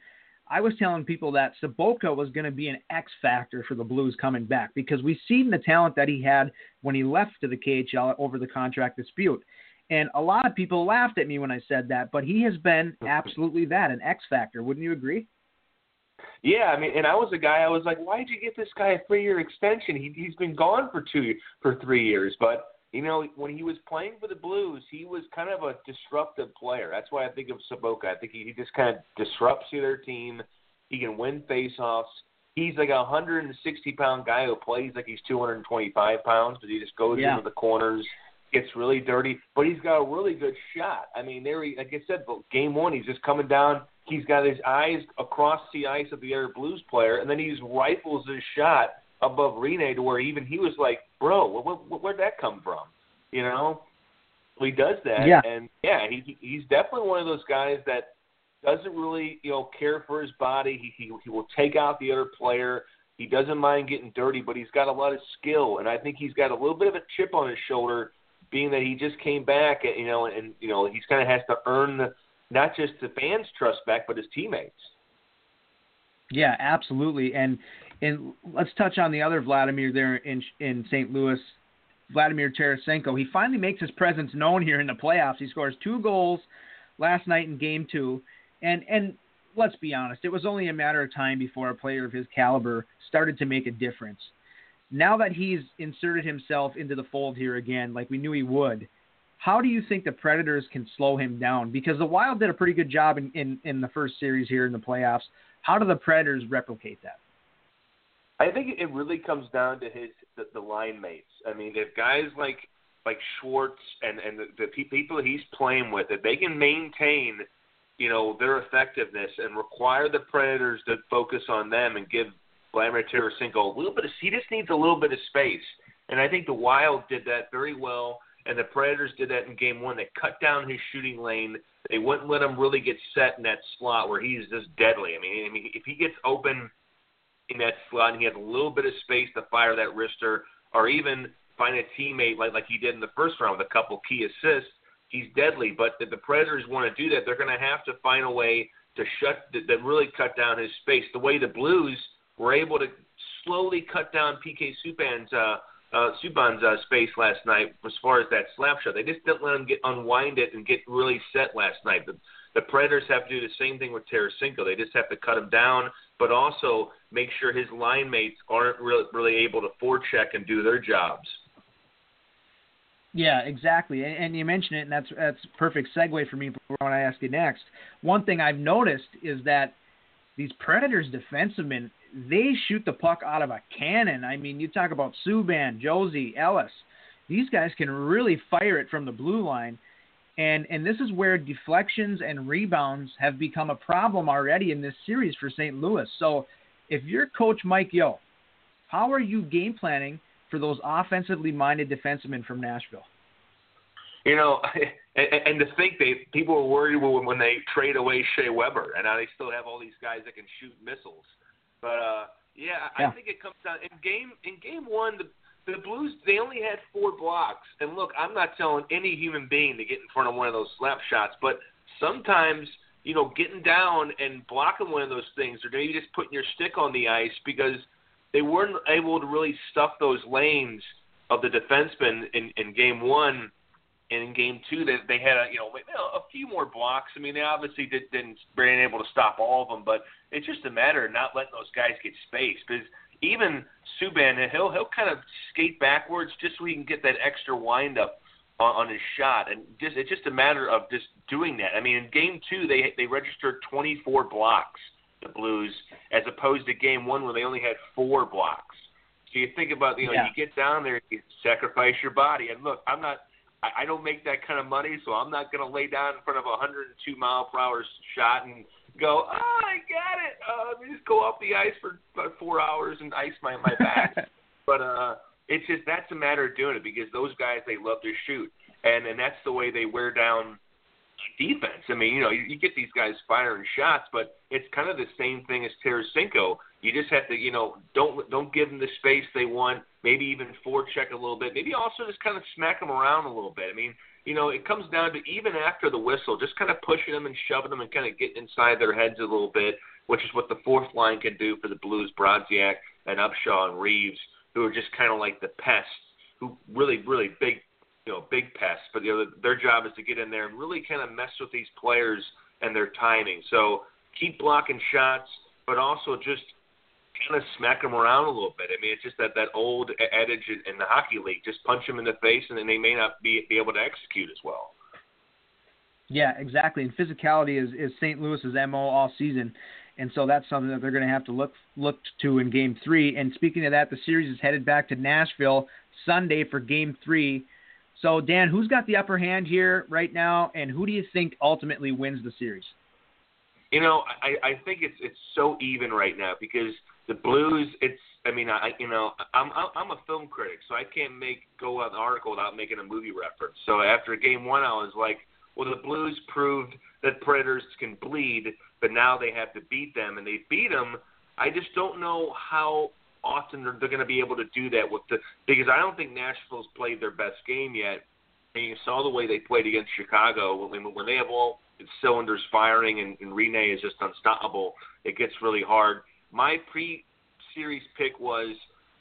I was telling people that Sobotka was going to be an X factor for the Blues coming back because we've seen the talent that he had when he left to the KHL over the contract dispute. And a lot of people laughed at me when I said that, but he has been absolutely that, an X factor. Wouldn't you agree? Yeah, I mean, and I was a guy. I was like, why did you get this guy a three-year extension? He, he's been gone for two for three years, but you know, when he was playing for the Blues, he was kind of a disruptive player. That's why I think of Sobotka. I think he, just kind of disrupts their team. He can win faceoffs. He's like a 160 pound guy who plays like he's 225 pounds, but he just goes Yeah. into the corners, gets really dirty. But he's got a really good shot. I mean, there, he, like I said, game one, he's just coming down. He's got his eyes across the ice of the other Blues player, and then he just rifles his shot above Rinne to where even he was like, "Bro, where, where, where'd that come from?" You know, he does that, Yeah. and yeah, he he's definitely one of those guys that doesn't really you know care for his body. He he, he will take out the other player. He doesn't mind getting dirty, but he's got a lot of skill, and I think he's got a little bit of a chip on his shoulder, being that he just came back, you know, and you know he's kind of has to earn the, not just the fans' trust back, but his teammates. Yeah, absolutely. And and let's touch on the other Vladimir there in in St. Louis, Vladimir Tarasenko. He finally makes his presence known here in the playoffs. He scores two goals last night in Game Two, and and let's be honest, it was only a matter of time before a player of his caliber started to make a difference. Now that he's inserted himself into the fold here again, like we knew he would, how do you think the Predators can slow him down? Because the Wild did a pretty good job in, in, in the first series here in the playoffs. How do the Predators replicate that? I think it really comes down to his the, the line mates. I mean, if guys like like Schwartz and and the, the pe- people he's playing with, if they can maintain, you know, their effectiveness and require the Predators to focus on them and give Vladimir Tarasenko a little bit of he just needs a little bit of space. And I think the Wild did that very well, and the Predators did that in Game One. They cut down his shooting lane. They wouldn't let him really get set in that slot where he's just deadly. I mean, I mean, if he gets open in that slot and he has a little bit of space to fire that wrister or even find a teammate like like he did in the first round with a couple key assists, he's deadly. But if the Predators want to do that, they're going to have to find a way to shut to, really cut down his space. The way the Blues were able to slowly cut down PK Subban's uh, uh, Subban's uh, space last night as far as that slap shot. They just didn't let him get unwind it and get really set last night. The, the Predators have to do the same thing with Tarasenko. They just have to cut him down, but also make sure his line mates aren't really, really able to forecheck and do their jobs. Yeah, exactly. And, and you mentioned it, and that's that's perfect segue for me when I ask you next. One thing I've noticed is that these Predators defensemen, they shoot the puck out of a cannon. I mean, you talk about Subban, Josi, Ellis. These guys can really fire it from the blue line. And and this is where deflections and rebounds have become a problem already in this series for St. Louis. So if you're coach Mike Yeo, how are you game planning for those offensively minded defensemen from Nashville? You know, and, and to think they people were worried when they trade away Shea Weber, and now they still have all these guys that can shoot missiles. But uh, yeah, yeah. I think it comes down in game in game one. The the Blues they only had four blocks, and look, I'm not telling any human being to get in front of one of those slap shots, but sometimes you know getting down and blocking one of those things, or maybe just putting your stick on the ice because they weren't able to really stuff those lanes of the defensemen in, in game one and in game two, they, they had a you know a few more blocks. I mean, they obviously did, didn't weren't able to stop all of them, but it's just a matter of not letting those guys get space. Because even Subban, he'll he'll kind of skate backwards just so he can get that extra wind up on, on his shot, and just it's just a matter of just doing that. I mean, in game two, they they registered 24 blocks, the Blues, as opposed to game one where they only had four blocks. So you think about you know yeah. you get down there, you sacrifice your body, and look, I'm not I, I don't make that kind of money, so I'm not going to lay down in front of a 102 mile per hour shot and go, oh, I got it. Uh, let me just go off the ice for about four hours and ice my my back. but uh, it's just that's a matter of doing it because those guys they love to shoot, and and that's the way they wear down defense. I mean, you know, you, you get these guys firing shots, but it's kind of the same thing as Tarasenko. You just have to, you know, don't don't give them the space they want. Maybe even forecheck a little bit. Maybe also just kind of smack them around a little bit. I mean, you know, it comes down to even after the whistle, just kind of pushing them and shoving them and kind of getting inside their heads a little bit, which is what the fourth line can do for the Blues, Brodziak and Upshall and Reaves, who are just kind of like the pests, who really, really big, you know, big pests. But you know, their job is to get in there and really kind of mess with these players and their timing. So keep blocking shots, but also just kind of smack them around a little bit. I mean, it's just that that old adage in the hockey league: just punch them in the face, and then they may not be be able to execute as well. Yeah, exactly. And physicality is is St. Louis's mo all season, and so that's something that they're going to have to look look to in Game Three. And speaking of that, the series is headed back to Nashville Sunday for Game Three. So Dan, who's got the upper hand here right now, and who do you think ultimately wins the series? You know, I, I think it's it's so even right now because the Blues, it's I mean, I you know, I'm I'm a film critic, so I can't make go on an article without making a movie reference. So after game one, I was like, well, the Blues proved that Predators can bleed, but now they have to beat them, and they beat them. I just don't know how often they're, they're going to be able to do that with the because I don't think Nashville's played their best game yet. And you saw the way they played against Chicago when when they have all cylinders firing and, and Rinne is just unstoppable. It gets really hard my pre-series pick was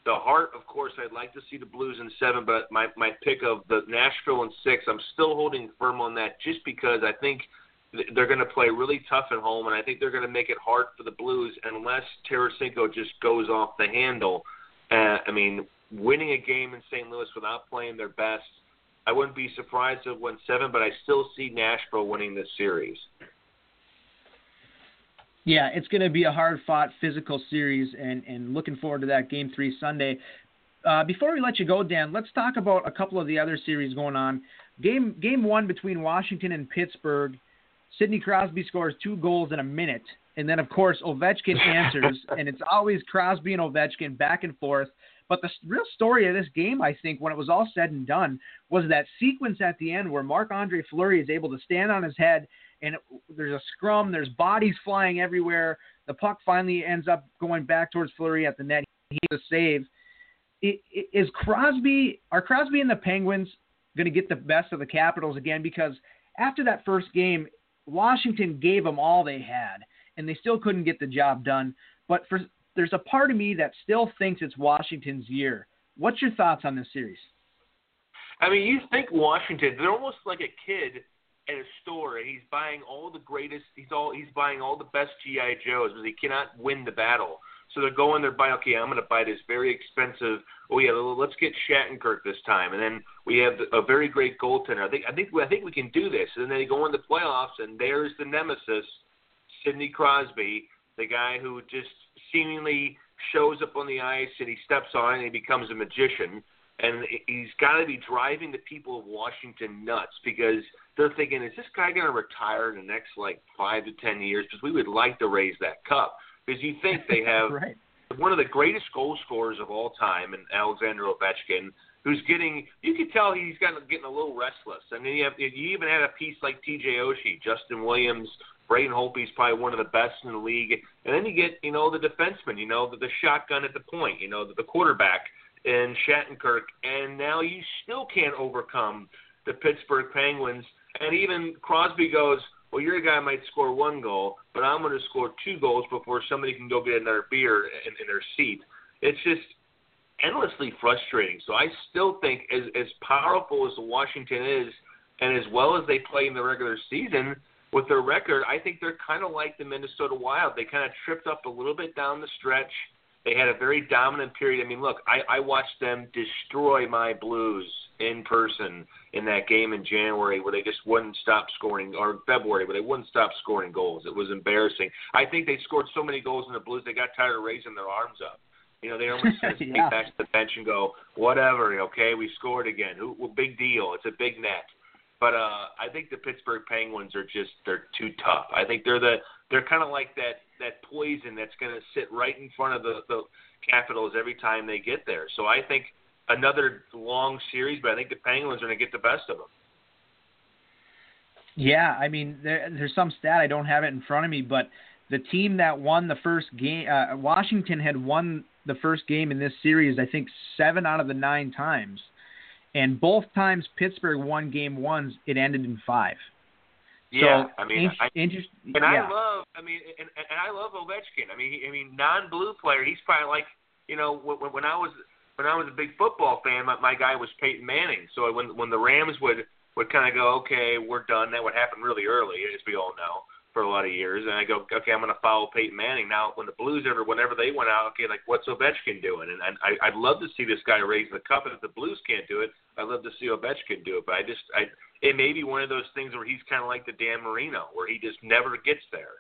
the heart. Of course, I'd like to see the Blues in seven, but my my pick of the Nashville in six, I'm still holding firm on that, just because I think they're going to play really tough at home, and I think they're going to make it hard for the Blues unless Tarasenko just goes off the handle. Uh, I mean, winning a game in St. Louis without playing their best, I wouldn't be surprised if it went seven, but I still see Nashville winning this series. Yeah, it's going to be a hard fought physical series, and, and looking forward to that game three Sunday. Uh, before we let you go, Dan, let's talk about a couple of the other series going on. Game game one between Washington and Pittsburgh. Sidney Crosby scores two goals in a minute, and then of course Ovechkin answers, and it's always Crosby and Ovechkin back and forth. But the real story of this game, I think, when it was all said and done, was that sequence at the end where Marc Andre Fleury is able to stand on his head and it, there's a scrum. There's bodies flying everywhere. The puck finally ends up going back towards Fleury at the net. He has a save. It, it, is Crosby? Are Crosby and the Penguins going to get the best of the Capitals again? Because after that first game, Washington gave them all they had, and they still couldn't get the job done. But for there's a part of me that still thinks it's Washington's year. What's your thoughts on this series? I mean, you think Washington? They're almost like a kid at a store and he's buying all the greatest he's all he's buying all the best GI Joes because he cannot win the battle. So they're going they're buying okay, I'm going to buy this very expensive. Oh yeah, let's get Shattenkirk this time, and then we have a very great goaltender. I think I think I think we can do this. And then they go in the playoffs, and there's the nemesis, Sidney Crosby, the guy who just seemingly shows up on the ice and he steps on and he becomes a magician. And he's got to be driving the people of Washington nuts because they're thinking, is this guy going to retire in the next like five to ten years? Because we would like to raise that cup. Because you think they have right. one of the greatest goal scorers of all time, in Alexander Ovechkin, who's getting. You could tell he's getting a little restless. And then you have you even had a piece like T.J. Oshie, Justin Williams, Braden Holtby's probably one of the best in the league. And then you get, you know, the defenseman, you know, the, the shotgun at the point, you know, the, the quarterback and Shattenkirk. And now you still can't overcome the Pittsburgh Penguins. And even Crosby goes, well, your guy might score one goal, but I'm going to score two goals before somebody can go get another beer in, in their seat. It's just endlessly frustrating. So I still think, as as powerful as Washington is, and as well as they play in the regular season, with their record, I think they're kind of like the Minnesota Wild. They kind of tripped up a little bit down the stretch. They had a very dominant period. I mean, look, I, I watched them destroy my Blues in person in that game in January where they just wouldn't stop scoring, or February where they wouldn't stop scoring goals. It was embarrassing. I think they scored so many goals in the Blues they got tired of raising their arms up. You know, they almost just yeah. take back to the bench and go, whatever, okay, we scored again. Who, well, big deal. It's a big net. But uh, I think the Pittsburgh Penguins are just they're too tough. I think they're the they're kind of like that that poison that's going to sit right in front of the the Capitals every time they get there. So I think another long series, but I think the Penguins are going to get the best of them. Yeah, I mean, there, there's some stat I don't have it in front of me, but the team that won the first game, uh, Washington had won the first game in this series, I think seven out of the nine times. And both times Pittsburgh won game ones, it ended in five. Yeah, so, I mean, I, interest, and yeah. I love, I mean, and, and I love Ovechkin. I mean, he, I mean, non-blue player, he's probably like, you know, when, when I was when I was a big football fan, my, my guy was Peyton Manning. So when when the Rams would would kind of go, okay, we're done. That would happen really early, as we all know for a lot of years. And I go, okay, I'm going to follow Peyton Manning. Now, when the Blues ever, whenever they went out, okay, like what's Ovechkin doing? And, and I, I'd love to see this guy raise the cup. And if the Blues can't do it, I'd love to see Ovechkin do it. But I just, I, it may be one of those things where he's kind of like the Dan Marino, where he just never gets there.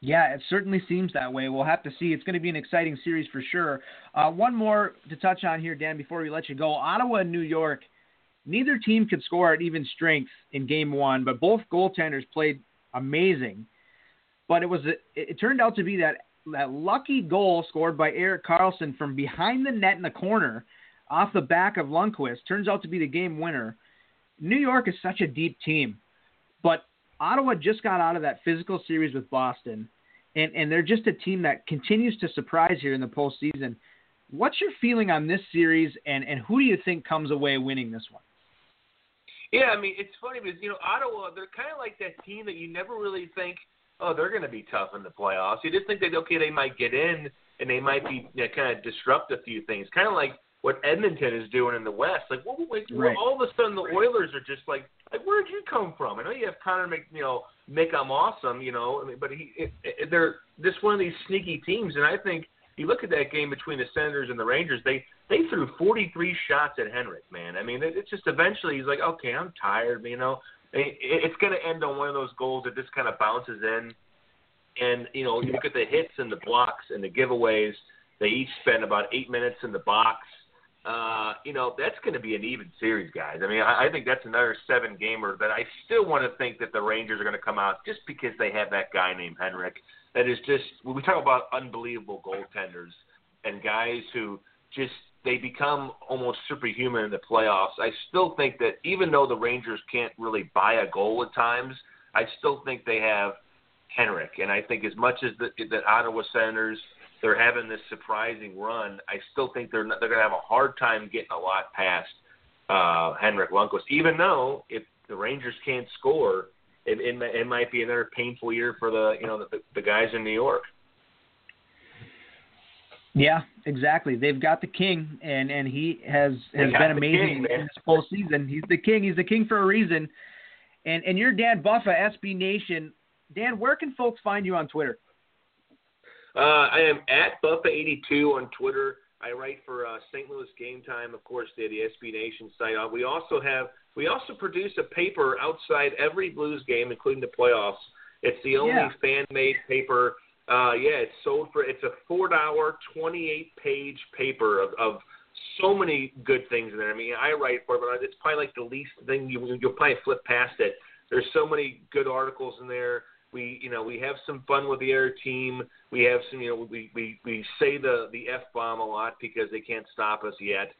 Yeah, it certainly seems that way. We'll have to see. It's going to be an exciting series for sure. Uh, one more to touch on here, Dan, before we let you go. Ottawa and New York neither team could score at even strength in game one, but both goaltenders played amazing. But it was it, turned out to be that that lucky goal scored by Erik Karlsson from behind the net in the corner off the back of Lundqvist turns out to be the game winner. New York is such a deep team, but Ottawa just got out of that physical series with Boston, and, and they're just a team that continues to surprise here in the postseason. What's your feeling on this series, and, and who do you think comes away winning this one? Yeah, I mean, it's funny because, you know, Ottawa, they're kind of like that team that you never really think, oh, they're going to be tough in the playoffs. You just think that, okay, they might get in and they might be you know, kind of disrupt a few things. Kind of like what Edmonton is doing in the West. Like, well, like right. all of a sudden the Oilers are just like, like, where'd you come from? I know you have Connor Mc, you know, Mick, I'm awesome, you know, I mean, but he, it, it, they're just one of these sneaky teams. And I think you look at that game between the Senators and the Rangers, they they threw 43 shots at Henrik, man. I mean, it, it's just eventually he's like, okay, I'm tired, you know. It, it's going to end on one of those goals that just kind of bounces in. And, you know, you look at the hits and the blocks and the giveaways. They each spend about eight minutes in the box. Uh, you know, that's going to be an even series, guys. I mean, I, I think that's another seven gamer that I still want to think that the Rangers are going to come out just because they have that guy named Henrik. That is just, when we talk about unbelievable goaltenders and guys who just they become almost superhuman in the playoffs. I still think that even though the Rangers can't really buy a goal at times, I still think they have Henrik. And I think as much as the, the Ottawa Senators they're having this surprising run, I still think they're not, they're going to have a hard time getting a lot past uh, Henrik Lundqvist. Even though if the Rangers can't score, it, it, it might be another painful year for the you know the, the guys in New York. Yeah, exactly. They've got the king, and and he has has been amazing king, in this whole season. He's the king. He's the king for a reason. And and you're Dan Buffa, SB Nation. Dan, where can folks find you on Twitter? Uh, I am at Buffa82 on Twitter. I write for uh, St. Louis Game Time, of course, the, the SB Nation site. Uh, we also have we also produce a paper outside every Blues game, including the playoffs. It's the only Yeah. fan made paper. Uh, yeah, it's sold for. It's a four dollar, twenty eight page paper of, of so many good things in there. I mean, I write for it, but it's probably like the least thing you you'll probably flip past it. There's so many good articles in there. We you know we have some fun with the air team. We have some you know we we we say the the f bomb a lot because they can't stop us yet.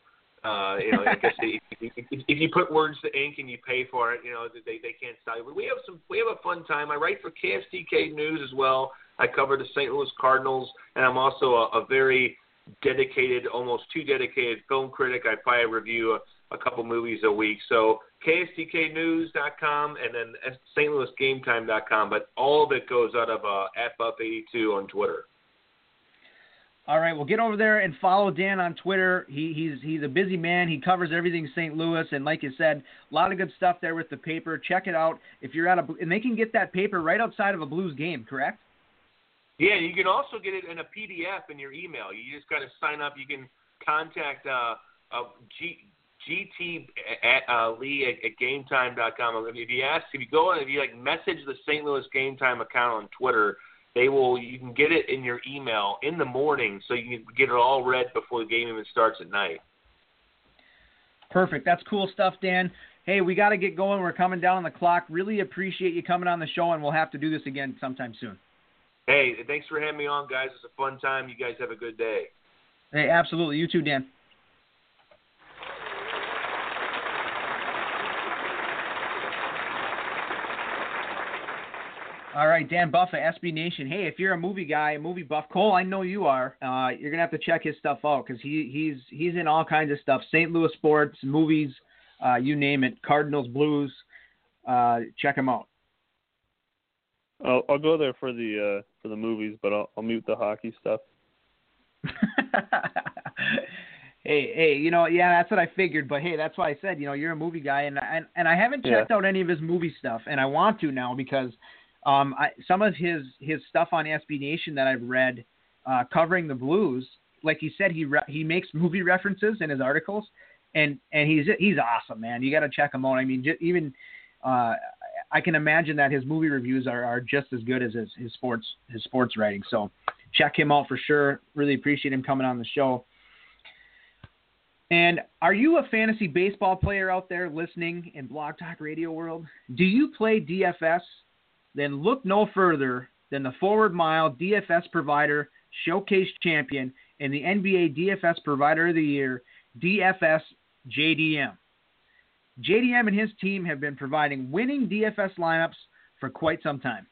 Uh, you know, I guess if, if, if you put words to ink and you pay for it, you know they they can't stop you. But we have some we have a fun time. I write for KSDK News as well. I cover the St. Louis Cardinals, and I'm also a, a very dedicated, almost too dedicated film critic. I probably review a, a couple movies a week. So KSTKnews.com and then StLouisGameTime.com. But all of it goes out of uh, at Buff82 on Twitter. All right, well, get over there and follow Dan on Twitter. He, he's he's a busy man. He covers everything St. Louis, and like you said, a lot of good stuff there with the paper. Check it out if you're at a and they can get that paper right outside of a Blues game, correct? Yeah, you can also get it in a PDF in your email. You just got to sign up. You can contact uh, uh, G, GT at uh, Lee at, at GameTime.com. If you ask, if you go and if you like message the St. Louis Game Time account on Twitter, they will. You can get it in your email in the morning, so you can get it all read before the game even starts at night. Perfect. That's cool stuff, Dan. Hey, we got to get going. We're coming down on the clock. Really appreciate you coming on the show, and we'll have to do this again sometime soon. Hey, thanks for having me on, guys. It's a fun time. You guys have a good day. Hey, absolutely. You too, Dan. All right, Dan Buff at SB Nation. Hey, if you're a movie guy, a movie buff, Cole, I know you are. Uh, you're gonna have to check his stuff out because he he's he's in all kinds of stuff. St. Louis sports, movies, uh, you name it. Cardinals, Blues. Uh, check him out. I'll, I'll go there for the uh, for the movies, but I'll, I'll mute the hockey stuff. hey, hey, you know, yeah, that's what I figured. But hey, that's why I said, you know, you're a movie guy, and and, and I haven't checked Yeah. out any of his movie stuff, and I want to now because um, I, some of his his stuff on SB Nation that I've read uh, covering the Blues, like he said, he re- he makes movie references in his articles, and and he's he's awesome, man. You got to check him out. I mean, j- even. Uh, I can imagine that his movie reviews are, are just as good as his, his sports his sports writing. So check him out for sure. Really appreciate him coming on the show. And are you a fantasy baseball player out there listening in Blog Talk Radio world? Do you play DFS? Then look no further than the Forward Mile DFS provider showcase champion and the NBA DFS provider of the year, DFS JDM. JDM and his team have been providing winning DFS lineups for quite some time.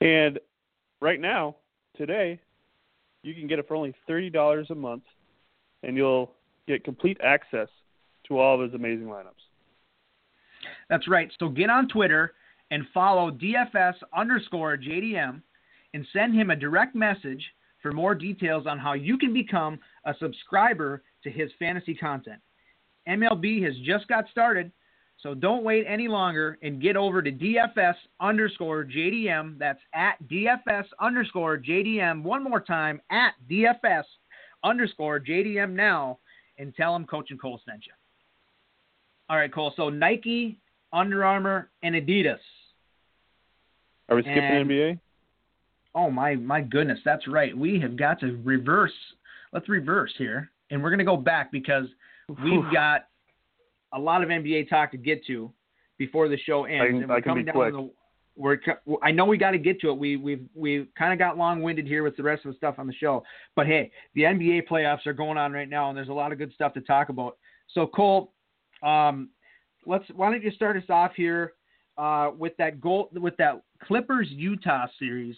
And right now, today, you can get it for only thirty dollars a month, and you'll get complete access to all of his amazing lineups. That's right. So get on Twitter and follow DFS underscore JDM and send him a direct message for more details on how you can become a subscriber to his fantasy content. MLB has just got started, so don't wait any longer and get over to DFS underscore JDM. That's at DFS underscore JDM. One more time, at DFS underscore JDM now, and tell them Coach and Cole sent you. All right, Cole. So Nike, Under Armour, and Adidas. Are we skipping And- NBA? Oh my my goodness, that's right. We have got to reverse. Let's reverse here, and we're gonna go back because we've got a lot of NBA talk to get to before the show ends. we're I can be down quick. the. We're, I know we got to get to it. We we've we kind of got long-winded here with the rest of the stuff on the show. But hey, the NBA playoffs are going on right now, and there's a lot of good stuff to talk about. So Cole, um, let's why don't you start us off here uh, with that goal with that Clippers Utah series?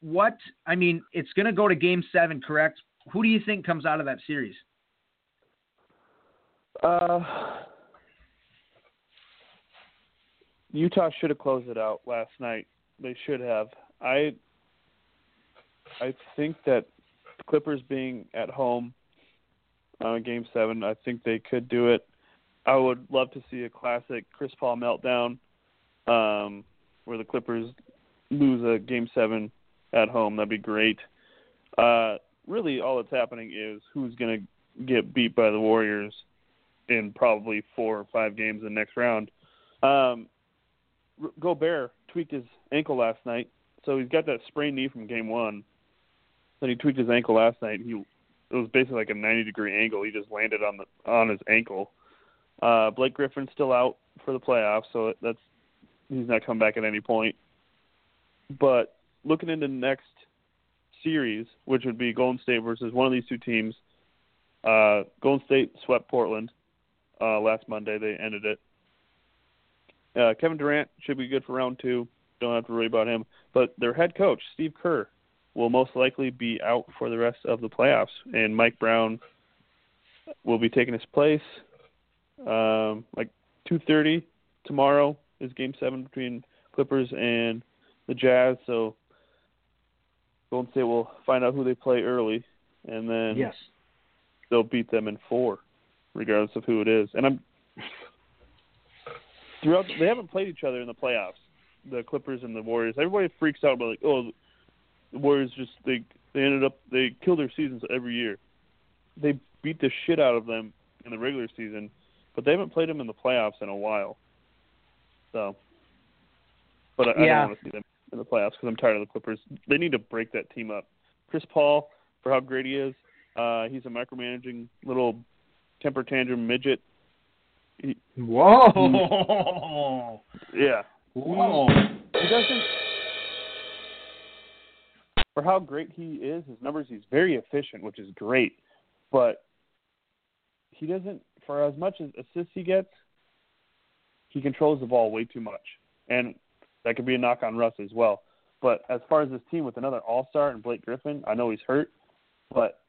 What I mean, it's going to go to Game Seven, correct? Who do you think comes out of that series? Uh, Utah should have closed it out last night. They should have. I I think that Clippers being at home uh, game seven, I think they could do it. I would love to see a classic Chris Paul meltdown, um, where the Clippers lose a game seven at home. That'd be great. Uh, really, all that's happening is who's going to get beat by the Warriors in probably four or five games in the next round. Um, Gobert tweaked his ankle last night, so he's got that sprained knee from game one. Then he tweaked his ankle last night. He it was basically like a 90 degree angle. He just landed on the on his ankle. Uh, Blake Griffin's still out for the playoffs, so that's he's not coming back at any point. But looking into next series, which would be Golden State versus one of these two teams, uh, Golden State swept Portland uh, last Monday. They ended it. Uh, Kevin Durant should be good for round two. Don't have to worry about him. But their head coach, Steve Kerr, will most likely be out for the rest of the playoffs, and Mike Brown will be taking his place. Um, like 2:30 tomorrow is Game Seven between Clippers and the Jazz. So Golden State will find out who they play early, and then Yes. they'll beat them in four, regardless of who it is. And I'm throughout. They haven't played each other in the playoffs. The Clippers and the Warriors. Everybody freaks out about like, oh, the Warriors just they they ended up they kill their seasons every year. They beat the shit out of them in the regular season, but they haven't played them in the playoffs in a while. So, but I, I don't want to see them in the playoffs because I'm tired of the Clippers. They need to break that team up. Chris Paul, for how great he is, uh, he's a micromanaging little temper tantrum midget. Whoa. Yeah, Whoa. he doesn't. For how great he is, his numbers, he's very efficient, which is great. But he doesn't, for as much as assists he gets, he controls the ball way too much, and that could be a knock on Russ as well. But as far as this team with another All Star and Blake Griffin, I know he's hurt, but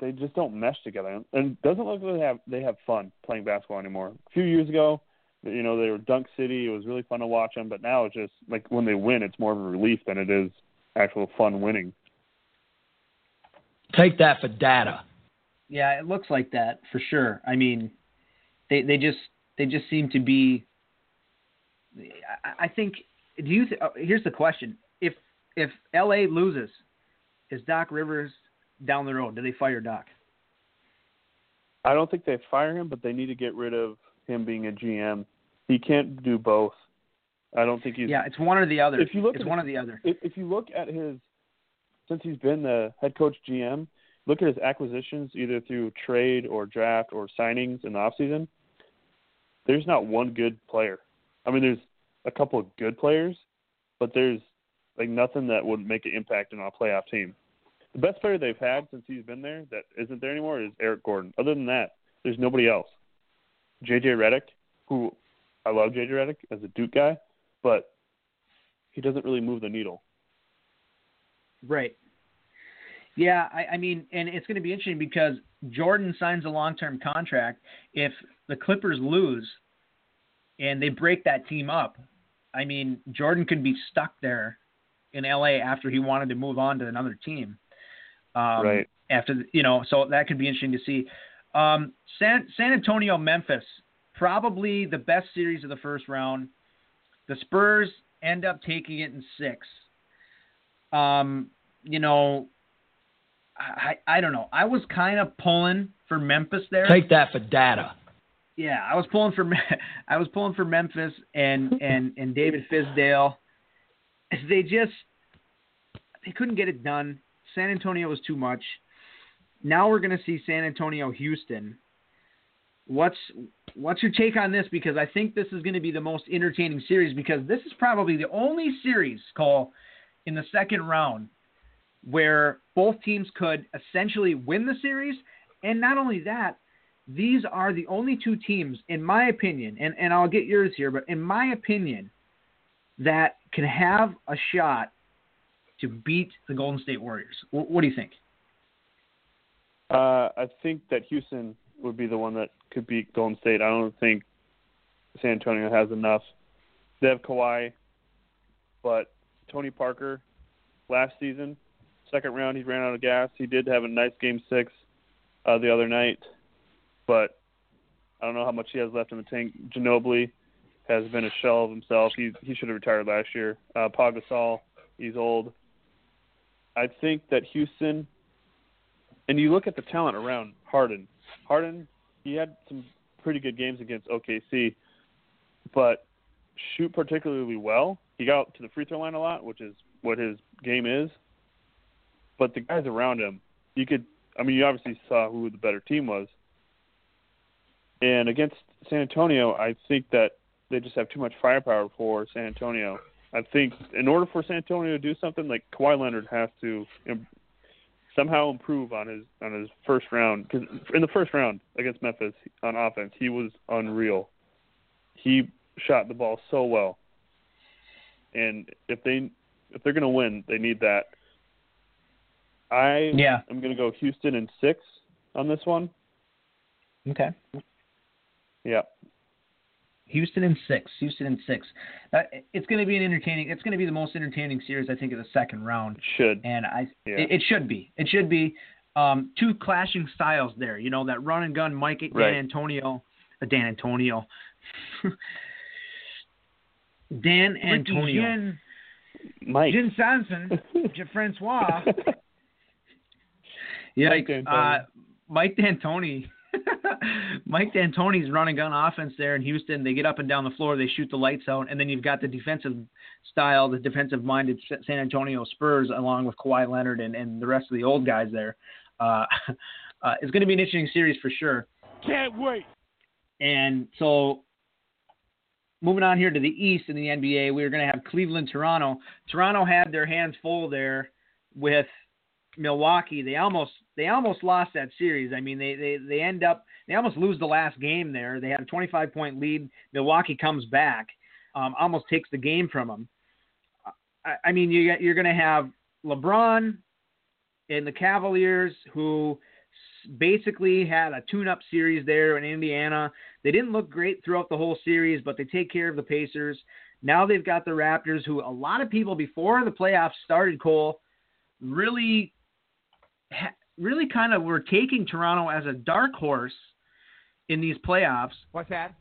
they just don't mesh together, and it doesn't look like they have they have fun playing basketball anymore. A few years ago, you know, they were Dunk City. It was really fun to watch them, but now it's just like when they win, it's more of a relief than it is actual fun winning. Take that for data. Yeah, it looks like that for sure. I mean, they they just they just seem to be. I, I think. Do you? Th- uh, here's the question: If if L.A. loses, is Doc Rivers down the road? Do they fire Doc? I don't think they fire him, but they need to get rid of him being a GM. He can't do both. I don't think he's. Yeah, it's one or the other. If you look it's at one it- or the other. If, if you look at his, since he's been the head coach GM, look at his acquisitions either through trade or draft or signings in the offseason. There's not one good player. I mean, there's a couple of good players, but there's like nothing that would make an impact on a playoff team. The best player they've had since he's been there that isn't there anymore is Eric Gordon. Other than that, there's nobody else. JJ Redick, who I love JJ Redick as a Duke guy, but he doesn't really move the needle. Right. Yeah, I, I mean, and it's going to be interesting because Jordan signs a long-term contract. If the Clippers lose and they break that team up, I mean, Jordan could be stuck there in LA after he wanted to move on to another team. Um, Right. After the- you know, so that could be interesting to see. Um, San San Antonio, Memphis, probably the best series of the first round. The Spurs end up taking it in six. Um, you know, I I don't know. I was kind of pulling for Memphis there. Take that for data. Yeah, I was pulling for I was pulling for Memphis and and and David Fizdale. They just they couldn't get it done. San Antonio was too much. Now we're going to see San Antonio Houston. What's what's your take on this because I think this is going to be the most entertaining series because this is probably the only series call in the second round where both teams could essentially win the series and not only that these are the only two teams, in my opinion, and, and I'll get yours here, but in my opinion, that can have a shot to beat the Golden State Warriors. What, what do you think? Uh, I think that Houston would be the one that could beat Golden State. I don't think San Antonio has enough. They have Kawhi, but Tony Parker last season, second round, he ran out of gas. He did have a nice game six uh, the other night, but I don't know how much he has left in the tank. Ginobili has been a shell of himself. He he should have retired last year. Uh, he's old. I think that Houston and you look at the talent around Harden. Harden, he had some pretty good games against OKC, but shoot particularly well. He got to the free throw line a lot, which is what his game is. But the guys around him, you could. I mean, you obviously saw who the better team was. And against San Antonio, I think that they just have too much firepower for San Antonio. I think in order for San Antonio to do something, like Kawhi Leonard has to Im- somehow improve on his on his first round. Because in the first round against Memphis on offense, he was unreal. He shot the ball so well, and if they if they're going to win, they need that. I Yeah. am going to go Houston in six on this one. Okay. Yeah. Houston in six. Houston in six. Uh, it's going to be an entertaining. It's going to be the most entertaining series I think of the second round, It Should. and I Yeah. it, it should be. It should be. Um, two clashing styles there. You know that run and gun Mike Dan Right. Antonio, uh, Dan Antonio, Dan Antonio, Jin, Mike. Jin Sanson, J- Francois. Yeah, Mike D'Antoni. uh, Mike D'Antoni. Mike D'Antoni's run and gun offense there in Houston. They get up and down the floor, they shoot the lights out, and then you've got the defensive style, the defensive minded San Antonio Spurs, along with Kawhi Leonard and, and the rest of the old guys there. Uh, uh, it's going to be an interesting series for sure. Can't wait. And so, moving on here to the East in the NBA, we are going to have Cleveland, Toronto. Toronto had their hands full there with Milwaukee. They almost they almost lost that series. I mean, they they they end up they almost lose the last game there. They had a 25 point lead. Milwaukee comes back, um, almost takes the game from them. I, I mean, you you're going to have LeBron and the Cavaliers who basically had a tune-up series there in Indiana. They didn't look great throughout the whole series, but they take care of the Pacers. Now they've got the Raptors, who a lot of people before the playoffs started, Cole, really, ha- really kind of were taking Toronto as a dark horse in these playoffs. What's that?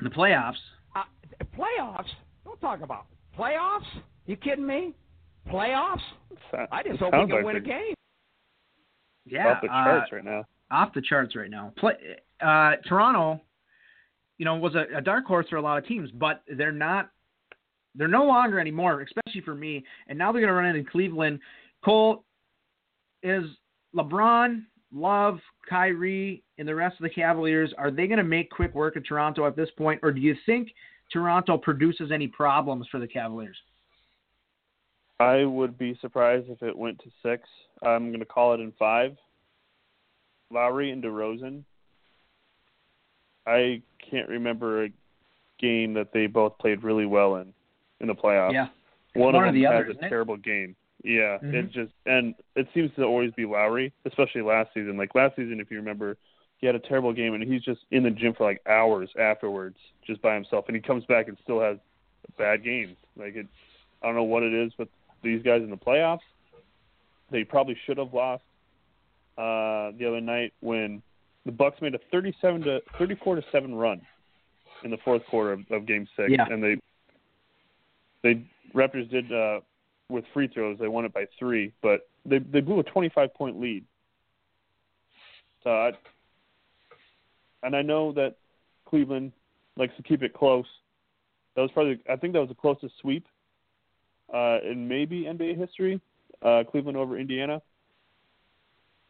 In the playoffs, Uh, playoffs? Don't talk about playoffs. You kidding me? Playoffs? I just hope we can like win a game. yeah, off the uh, charts right now. off the charts right now. Play, uh, Toronto, you know, was a, a dark horse for a lot of teams, but they're not. They're no longer anymore, especially for me. And now they're going to run into Cleveland. Cole is LeBron, Love, Kyrie, and the rest of the Cavaliers. Are they going to make quick work of Toronto at this point, or do you think Toronto produces any problems for the Cavaliers? I would be surprised if it went to six. I'm going to call it in five. Lowry and DeRozan. I can't remember a game that they both played really well in in the playoffs. Yeah, one, one of the them other, has a terrible game. Yeah, Mhm. it just and it seems to always be Lowry, especially last season. Like last season, if you remember, he had a terrible game and he's just in the gym for like hours afterwards, just by himself, and he comes back and still has bad games. Like it, I don't know what it is with these guys in the playoffs. They probably should have lost uh, the other night when the Bucks made a 37 to 34 to seven run in the fourth quarter of, of Game Six, Yeah. and they they Raptors did uh, with free throws. They won it by three, but they they blew a 25 point lead. So I, and I know that Cleveland likes to keep it close. That was probably I think that was the closest sweep uh, in maybe NBA history. Uh, Cleveland over Indiana,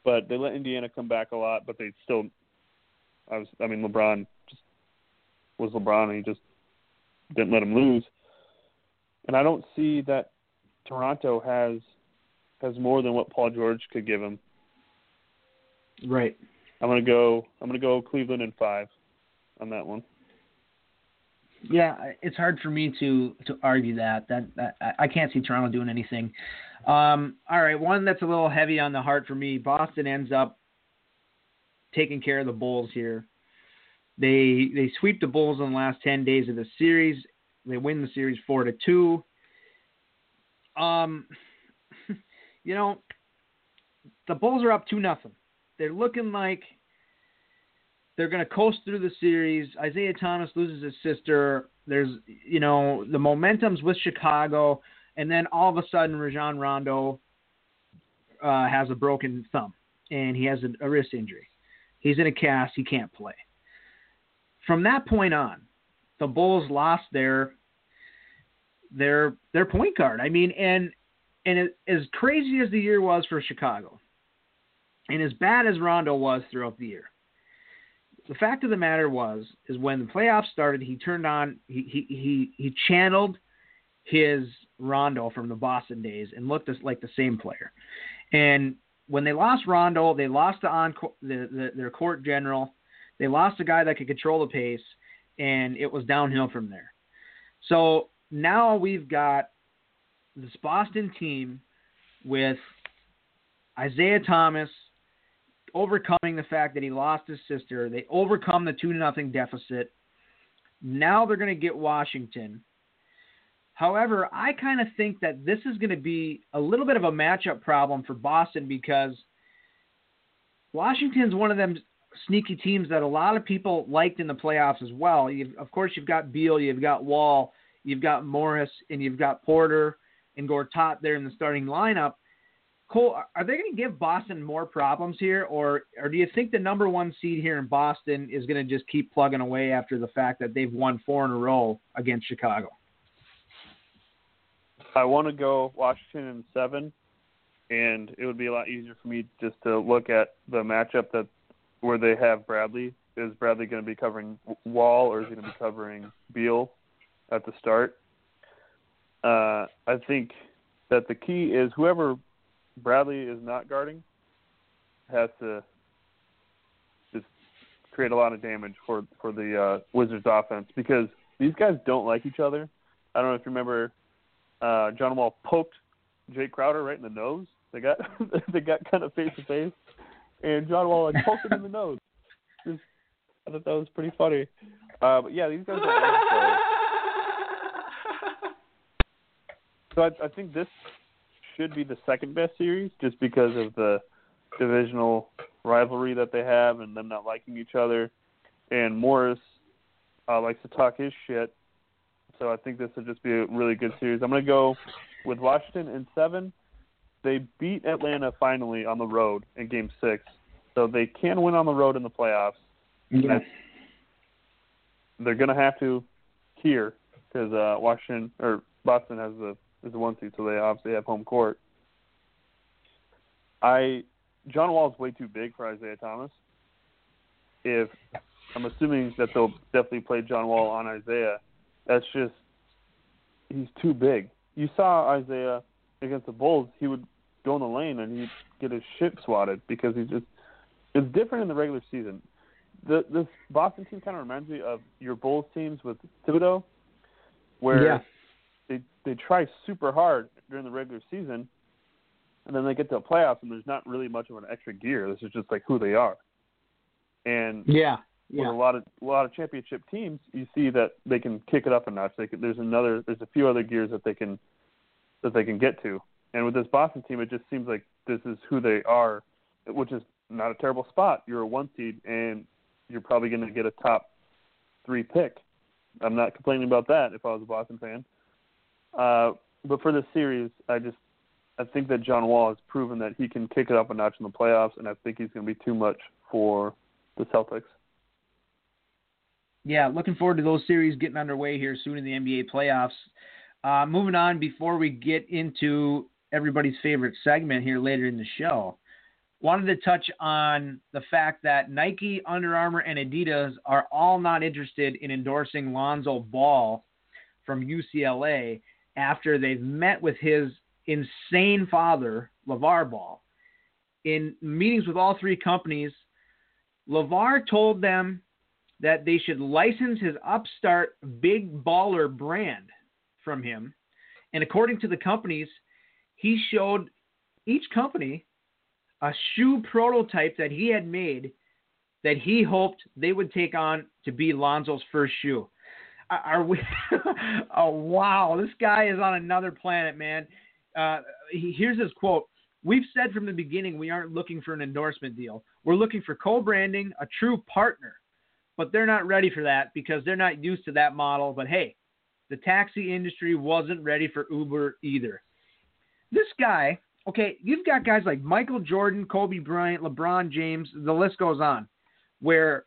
but they let Indiana come back a lot. But they still, I was I mean LeBron just was LeBron and he just didn't let him lose. And I don't see that Toronto has has more than what Paul George could give him. right. I'm gonna go. I'm gonna go Cleveland in five on that one. Yeah, it's hard for me to to argue that. That, that I- can't see Toronto doing anything. Um, all right, one that's a little heavy on the heart for me. Boston ends up taking care of the Bulls here. They they sweep the Bulls in the last ten days of the series. They win the series four to two. Um, you know, the Bulls are up two nothing. They're looking like they're going to coast through the series. Isaiah Thomas loses his sister. There's, you know, the momentum's with Chicago, and then all of a sudden, Rajon Rondo uh, has a broken thumb and he has a, a wrist injury. He's in a cast. He can't play. From that point on, the Bulls lost their their their point guard. I mean, and and it, as crazy as the year was for Chicago, and as bad as Rondo was throughout the year, the fact of the matter was is when the playoffs started, he turned on he he he, he channeled his Rondo from the Boston days and looked like the same player. And when they lost Rondo, they lost the on the, the, their court general. They lost a guy that could control the pace, and it was downhill from there. So now we've got this Boston team with Isaiah Thomas overcoming the fact that he lost his sister. They overcome the two to nothing deficit. Now they're going to get Washington. However, I kind of think that this is going to be a little bit of a matchup problem for Boston because Washington's one of them sneaky teams that a lot of people liked in the playoffs as well. You've, of course, you've got Beal, you've got Wall, you've got Morris, and you've got Porter and Gortat there in the starting lineup. Cole, are they going to give Boston more problems here, or or do you think the number one seed here in Boston is going to just keep plugging away after the fact that they've won four in a row against Chicago? I want to go Washington in seven, and it would be a lot easier for me just to look at the matchup that where they have Bradley. Is Bradley going to be covering Wall, or is he going to be covering Beal at the start? Uh, I think that the key is whoever Bradley is not guarding has to just create a lot of damage for for the uh, Wizards offense because these guys don't like each other. I don't know if you remember uh, John Wall poked Jae Crowder right in the nose. They got they got kind of face to face, and John Wall like poked him in the nose. Just, I thought that was pretty funny. Uh, but yeah, these guys are. So I, I think this should be the second best series, just because of the divisional rivalry that they have and them not liking each other. And Morris uh, likes to talk his shit so I think this will just be a really good series. I'm going to go with Washington in seven. They beat Atlanta finally on the road in Game Six, so they can win on the road in the playoffs. Yes. They're going to have to here because uh, Washington or Boston has the is the one seed, so they obviously have home court. I John Wall is way too big for Isaiah Thomas. If I'm assuming that they'll definitely play John Wall on Isaiah, that's just he's too big. You saw Isaiah against the Bulls; he would go in the lane and he'd get his shit swatted because he's just. It's different in the regular season. The this Boston team kind of reminds me of your Bulls teams with Thibodeau, where yeah. They they try super hard during the regular season, and then they get to the playoffs and there's not really much of an extra gear. This is just like who they are. And yeah, with a lot of a lot of championship teams, you see that they can kick it up a notch. They can, there's another there's a few other gears that they can that they can get to. And with this Boston team, it just seems like this is who they are, which is not a terrible spot. You're a one seed, and you're probably going to get a top three pick. I'm not complaining about that if I was a Boston fan. Uh, but for this series, I just I think that John Wall has proven that he can kick it up a notch in the playoffs, and I think he's going to be too much for the Celtics yeah, looking forward to those series getting underway here soon in the NBA playoffs. Uh, moving on, before we get into everybody's favorite segment here later in the show, wanted to touch on the fact that Nike, Under Armour, and Adidas are all not interested in endorsing Lonzo Ball from UCLA after they've met with his insane father, LeVar Ball. In meetings with all three companies, LeVar told them that they should license his upstart big baller brand from him. And according to the companies, he showed each company a shoe prototype that he had made that he hoped they would take on to be Lonzo's first shoe. Are we? oh wow, this guy is on another planet, man. Uh, he, here's his quote: "We've said from the beginning we aren't looking for an endorsement deal. We're looking for co-branding, a true partner but they're not ready for that because they're not used to that model. But hey, the taxi industry wasn't ready for Uber either. This guy, okay, you've got guys like Michael Jordan, Kobe Bryant, LeBron James, the list goes on, where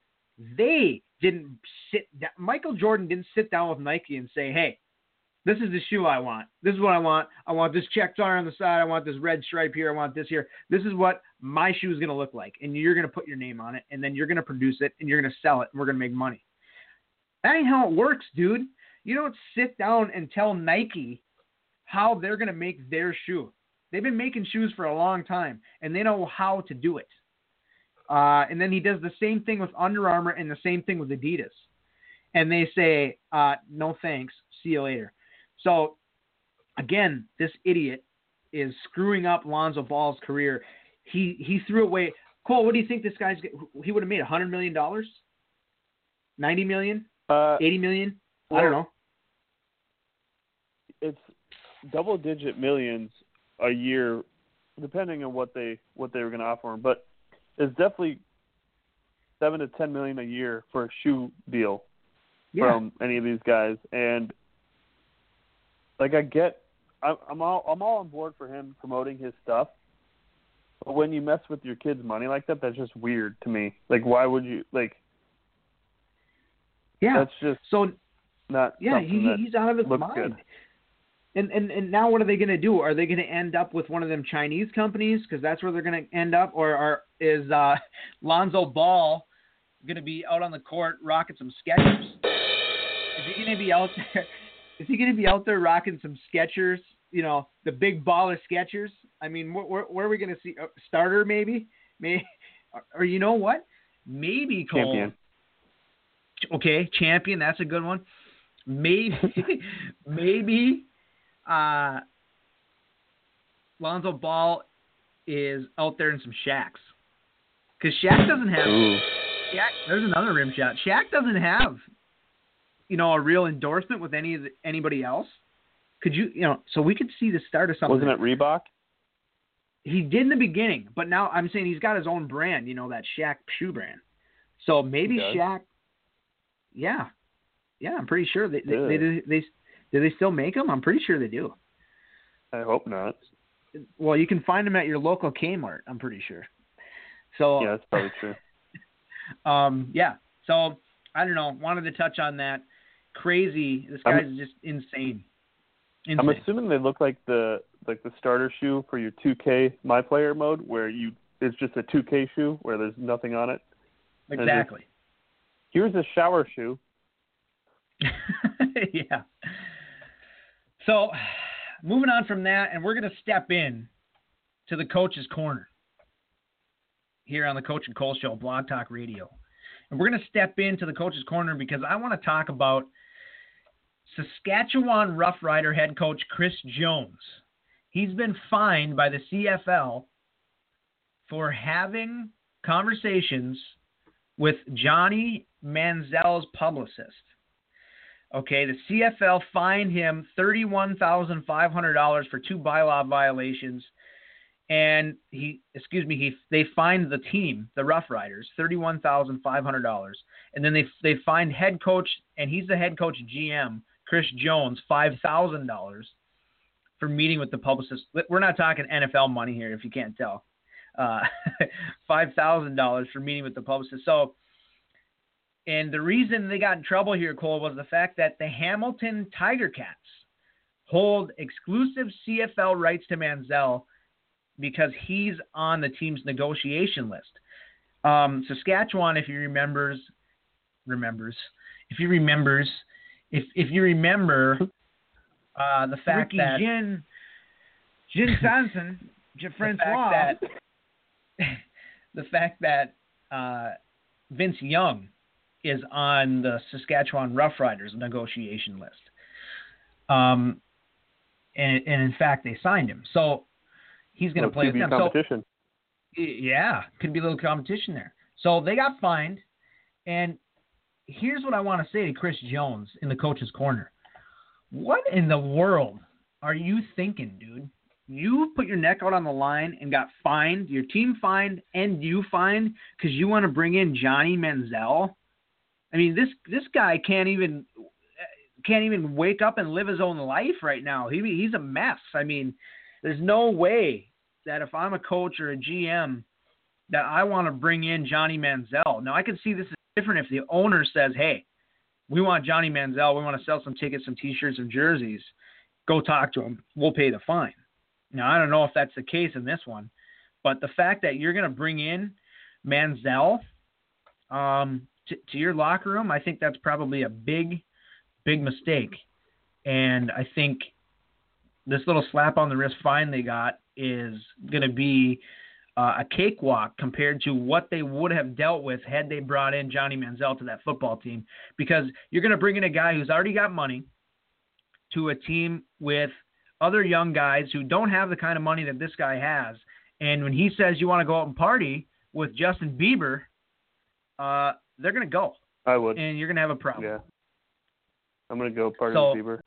they didn't sit down. Michael Jordan didn't sit down with Nike and say, "Hey, this is the shoe I want. This is what I want. I want this check star on the side. I want this red stripe here. I want this here. This is what my shoe is going to look like. And you're going to put your name on it, and then you're going to produce it, and you're going to sell it, and we're going to make money. That ain't how it works, dude. You don't sit down and tell Nike how they're going to make their shoe. They've been making shoes for a long time, and they know how to do it. Uh, and then he does the same thing with Under Armour and the same thing with Adidas. And they say, uh, no thanks, see you later. So again, this idiot is screwing up Lonzo Ball's career. He he threw away. Cole, what do you think this guy's? He would have made a hundred million dollars, ninety million, Uh, eighty million. I don't know. it's double digit millions a year, depending on what they what they were going to offer him. But it's definitely seven to ten million a year for a shoe deal Yeah. from any of these guys. And like I get, I'm I'm all I'm all on board for him promoting his stuff. But when you mess with your kids' money like that, that's just weird to me. Like, why would you like? yeah. That's just So not. yeah, he, he's out of his mind. good. And, and and now what are they going to do? Are they going to end up with one of them Chinese companies because that's where they're going to end up, or are, is uh, Lonzo Ball going to be out on the court rocking some Skechers? Is he going to be out there? Is he going to be out there rocking some Skechers? You know, the big baller Skechers. I mean, where, where, where are we going to see uh, starter? Maybe, maybe, or, or you know what? Maybe Cole. Champion. Okay, champion. That's a good one. Maybe, maybe uh, Lonzo Ball is out there in some Shacks. Because Shaq doesn't have. Ooh. Shaq, there's another rim shot. Shaq doesn't have, you know, a real endorsement with any of the, anybody else. Could you, you know, so we could see the start of something. Wasn't it Reebok? He did in the beginning, but now I'm saying he's got his own brand, you know, that Shaq shoe brand. So maybe? Shaq. Yeah, yeah, I'm pretty sure they they they they do they still make them? I'm pretty sure they do. I hope not. Well, you can find them at your local Kmart. I'm pretty sure. So Yeah, that's probably true. um, yeah. So I don't know. Wanted to touch on that. Crazy. This I'm- guy's just insane. I'm assuming they look like the like the starter shoe for your 2K My Player mode, where you it's just a 2K shoe where there's nothing on it. exactly. Here's a shower shoe. yeah. So, moving on from that, and we're going to step in to the coach's corner here on the Coach and Cole Show, Blog Talk Radio. And we're going to step into the coach's corner because I want to talk about Saskatchewan Roughrider head coach Chris Jones. He's been fined by the CFL for having conversations with Johnny Manziel's publicist. Okay, the CFL fined him $31,500 for two bylaw violations. And he, excuse me, he they fined the team, the Roughriders, thirty-one thousand five hundred dollars, and then they they fined head coach, and he's the head coach GM, Chris Jones, five thousand dollars for meeting with the publicist. We're not talking NFL money here, if you can't tell. Uh, five thousand dollars for meeting with the publicist. So, and the reason they got in trouble here, Cole, was the fact that the Hamilton Tiger Cats hold exclusive CFL rights to Manziel because he's on the team's negotiation list. Um, Saskatchewan, if you remembers, remembers, if you remembers, if if you remember, uh, the fact Ricky that Jin, Jin Sanson, J- the Francois. fact that the fact that uh, Vince Young is on the Saskatchewan Roughriders negotiation list. Um, and, and in fact, they signed him, so he's going to play with them. So competition. yeah, could be a little competition there. So they got fined, and here's what I want to say to Chris Jones in the coach's corner. What in the world are you thinking, dude? You put your neck out on the line and got fined, your team fined, and you fined because you want to bring in Johnny Manziel. I mean, this this guy can't even can't even wake up and live his own life right now. He he's a mess. I mean, there's no way that if I'm a coach or a GM that I want to bring in Johnny Manziel. Now I can see this is different if the owner says, "Hey, we want Johnny Manziel. We want to sell some tickets, some T-shirts, some jerseys. Go talk to him. We'll pay the fine." Now I don't know if that's the case in this one, but the fact that you're going to bring in Manziel um, to, to your locker room, I think that's probably a big, big mistake. And I think this little slap on the wrist fine they got is going to be uh, a cakewalk compared to what they would have dealt with had they brought in Johnny Manziel to that football team. Because you're going to bring in a guy who's already got money to a team with other young guys who don't have the kind of money that this guy has. And when he says you want to go out and party with Justin Bieber, uh, they're going to go. I would. And you're going to have a problem. Yeah. I'm going to go party So- with Bieber.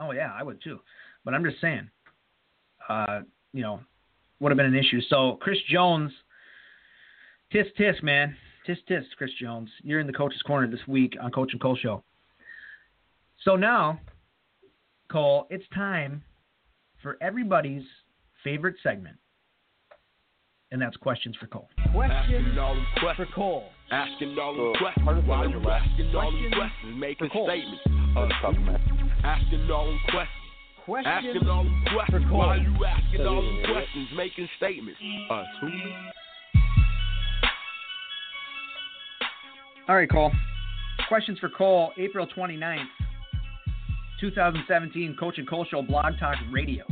Oh yeah, I would too. But I'm just saying, uh, you know, would have been an issue. So Chris Jones, tisk tisk man, tisk tisk, Chris Jones. You're in the coach's corner this week on Coach and Cole show. So now, Cole, it's time for everybody's favorite segment, and that's questions for Cole. Questions, all them for Cole. Asking all So, them questions, hardest why one you is your last. asking all them Question questions, making statements, tough, man. asking all them questions, Question asking all them questions, Cole. why you asking So all you them idiot. questions, making statements, uh, who? All right, Cole. Questions for Cole, April 29th, 2017, Coach and Cole Show Blog Talk Radio.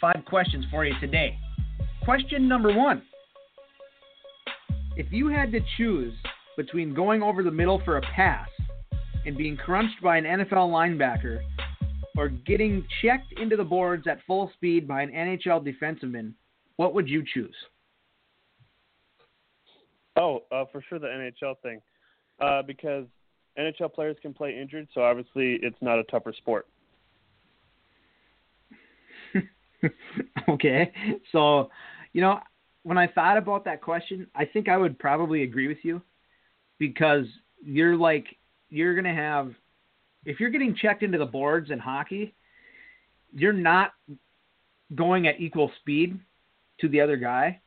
Five questions for you today. Question number one If you had to choose between going over the middle for a pass and being crunched by an NFL linebacker or getting checked into the boards at full speed by an NHL defenseman, what would you choose? Oh, uh, for sure the NHL thing, uh, because NHL players can play injured, so obviously it's not a tougher sport. okay. So, you know, when I thought about that question, I think I would probably agree with you because you're like, you're going to have, if you're getting checked into the boards in hockey, you're not going at equal speed to the other guy.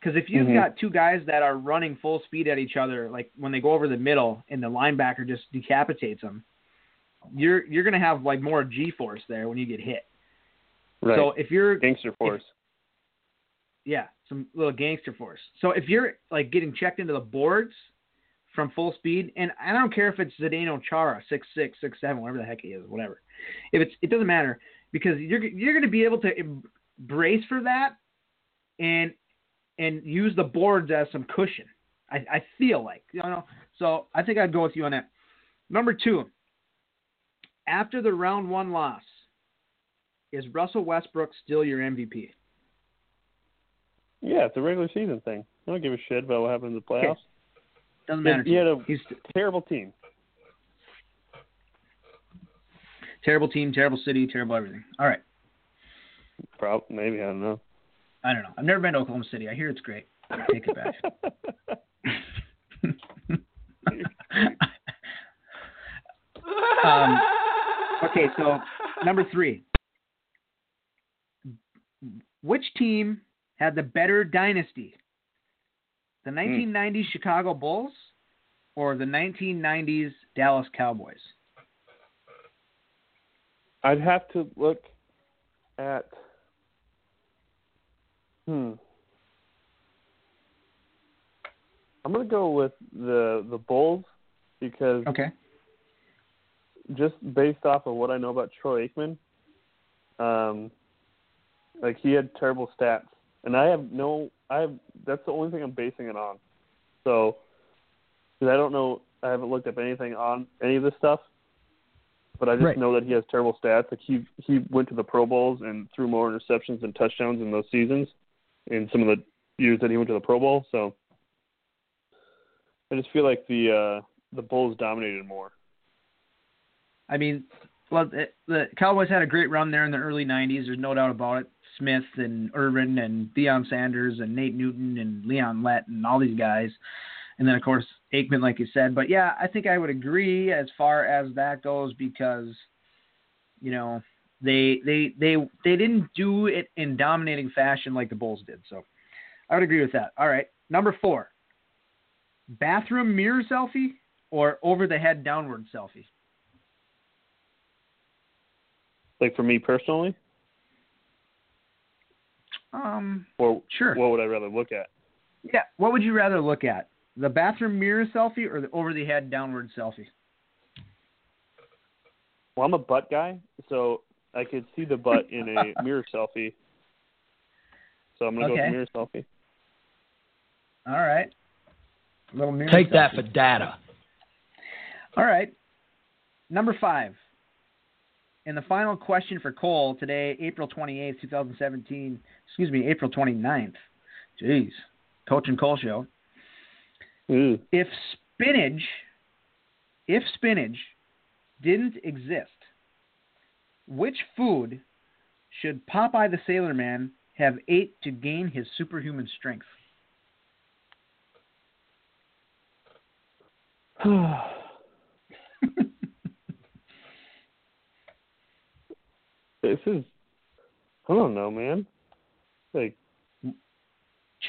Because if you've Mhm. got two guys that are running full speed at each other, like when they go over the middle and the linebacker just decapitates them, you're you're going to have like more G force there when you get hit. Right. So if you're Gangster force. yeah, some little gangster force. So if you're like getting checked into the boards from full speed, and I don't care if it's Zdeno Chara, six six, six seven, whatever the heck he is, whatever. If it's it doesn't matter because you're you're going to be able to brace for that and and use the boards as some cushion. I, I feel like you know. So I think I'd go with you on that. Number two. After the round one loss, is Russell Westbrook still your MVP? Yeah, it's a regular season thing. I don't give a shit about what happened in the playoffs. Doesn't matter. he had a- He's Terrible team. terrible team, terrible city, terrible everything. All right. Prob- maybe I don't know. I don't know. I've never been to Oklahoma City. I hear it's great. I take it back. um, okay, so number three. Which team had the better dynasty? The 1990s Chicago Bulls or the 1990s Dallas Cowboys? I'd have to look at. Hmm. I'm gonna go with the the Bulls because Okay. just based off of what I know about Troy Aikman, um, like he had terrible stats, and I have no, I have that's the only thing I'm basing it on. So, because I don't know, I haven't looked up anything on any of this stuff, but I just Right. know that he has terrible stats. Like he he went to the Pro Bowls and threw more interceptions and touchdowns in those seasons, in some of the years that he went to the Pro Bowl. So, I just feel like the uh, the Bulls dominated more. I mean, well, the, the Cowboys had a great run there in the early '90s. There's no doubt about it. Smith and Irvin and Deion Sanders and Nate Newton and Leon Lett and all these guys, and then of course Aikman, like you said. But yeah, I think I would agree as far as that goes because, you know, they they they they didn't do it in dominating fashion like the Bulls did. So I would agree with that. All right, number four. bathroom mirror selfie or over the head downward selfie? Like for me personally, Um, or sure. what would I rather look at? yeah. What would you rather look at? The bathroom mirror selfie or the over the head downward selfie? Well, I'm a butt guy, so I could see the butt in a mirror selfie. So I'm gonna go Okay. with the mirror selfie. All right. A Little mirror Take that for data. All right. Number five. And the final question for Cole today, April 28th, 2017. Excuse me, April 29th. Jeez. Coach and Cole show. Ooh. If spinach, if spinach didn't exist, which food should Popeye the Sailor Man have ate to gain his superhuman strength? this is I don't know, man. Like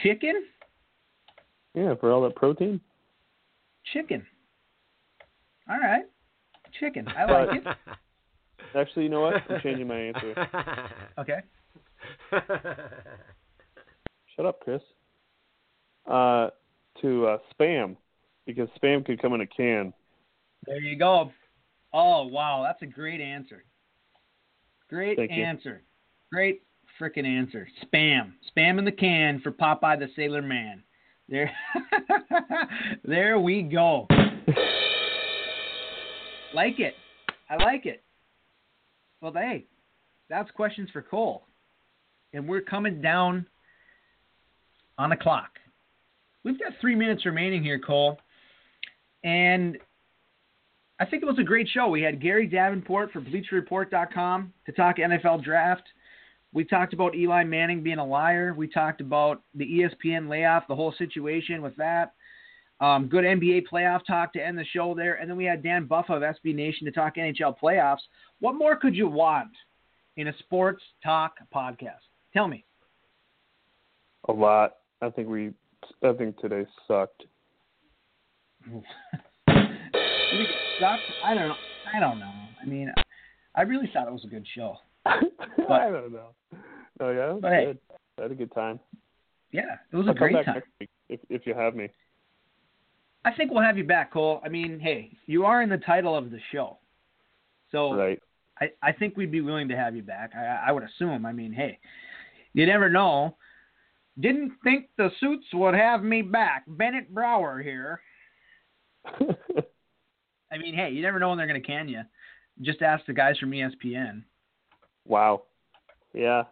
Chicken? yeah, for all that protein. Chicken. All right. Chicken. I like it. Actually, you know what? I'm changing my answer. Okay. Shut up, Chris. Uh, to uh, spam because spam could come in a can. There you go. Oh wow, that's a great answer. Great Thank you. answer. Great freaking answer. Spam. Spam in the can for Popeye the Sailor Man. There There we go. Like it. I like it. Well hey, that's questions for Cole. And we're coming down on the clock. We've got three minutes remaining here, Cole. And I think it was a great show. We had Gary Davenport for BleacherReport.com to talk NFL draft. We talked about Eli Manning being a liar. We talked about the ESPN layoff, the whole situation with that. Um, good NBA playoff talk to end the show there. And then we had Dan Buffa of SB Nation to talk NHL playoffs. What more could you want in a sports talk podcast? Tell me. A lot. I think we. I think today sucked. You think it sucked? I don't know. I don't know. I mean, I really thought it was a good show. I don't know. Oh yeah, it was But hey. good. I had a good time. Yeah, it was a I'll come great time. if if you have me. I think we'll have you back, Cole. I mean, hey, you are in the title of the show, so Right. I, I think we'd be willing to have you back. I, I would assume. I mean, hey, you never know. Didn't think the suits would have me back. Bennett Brower here. I mean, hey, you never know when they're going to can you. Just ask the guys from ESPN. Wow. Yeah.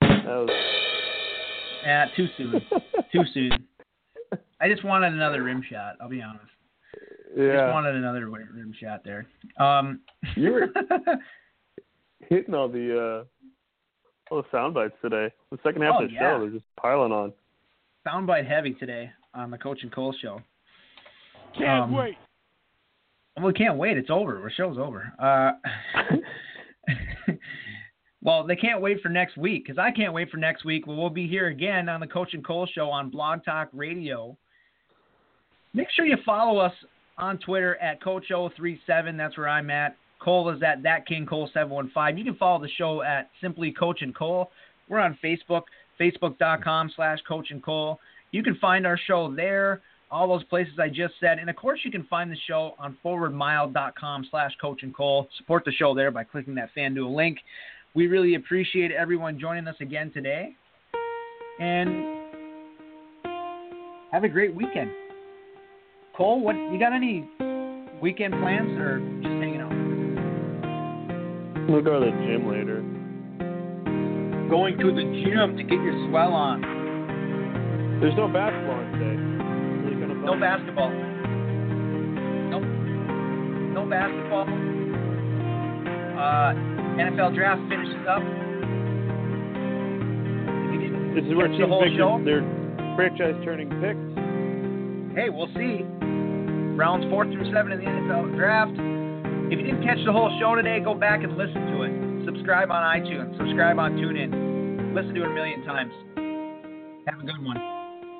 That was. Yeah, too soon. too soon. I just wanted another rim shot. I'll be honest. Just yeah. wanted another rim rim shot there. Um, You were hitting all the uh all the sound bites today. The second half Oh, of the yeah. show, they're just piling on. soundbite heavy today on the Coach and Cole show. Can't Um, wait. We can't wait. It's over. Our show's over. Uh, well, they can't wait for next week because I can't wait for next week. Well, we'll be here again on the Coach and Cole show on Blog Talk Radio. Make sure you follow us on Twitter at Coach037. That's where I'm at. Cole is at that King Cole 715. You can follow the show at Simply Coach and Cole. We're on Facebook, facebook.com slash Coach and Cole. You can find our show there, all those places I just said. And of course, you can find the show on forwardmile.com slash Coach and Cole. Support the show there by clicking that FanDuel link. We really appreciate everyone joining us again today. And have a great weekend. Cole, what you got any weekend plans or just hanging out? We'll go to the gym later. Going to the gym to get your swell on. There's no basketball today. Really No basketball. Nope. No basketball. Uh, NFL draft finishes up. If you didn't This is where the teams whole make show, their, their franchise turning picks. hey, we'll see. Rounds four through seven in the NFL draft. If you didn't catch the whole show today, go back and listen to it. Subscribe on iTunes. Subscribe on TuneIn. Listen to it a million times. Have a good one.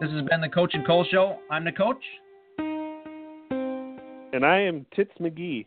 This has been the Coach and Cole Show. I'm the coach. And I am Tits McGee.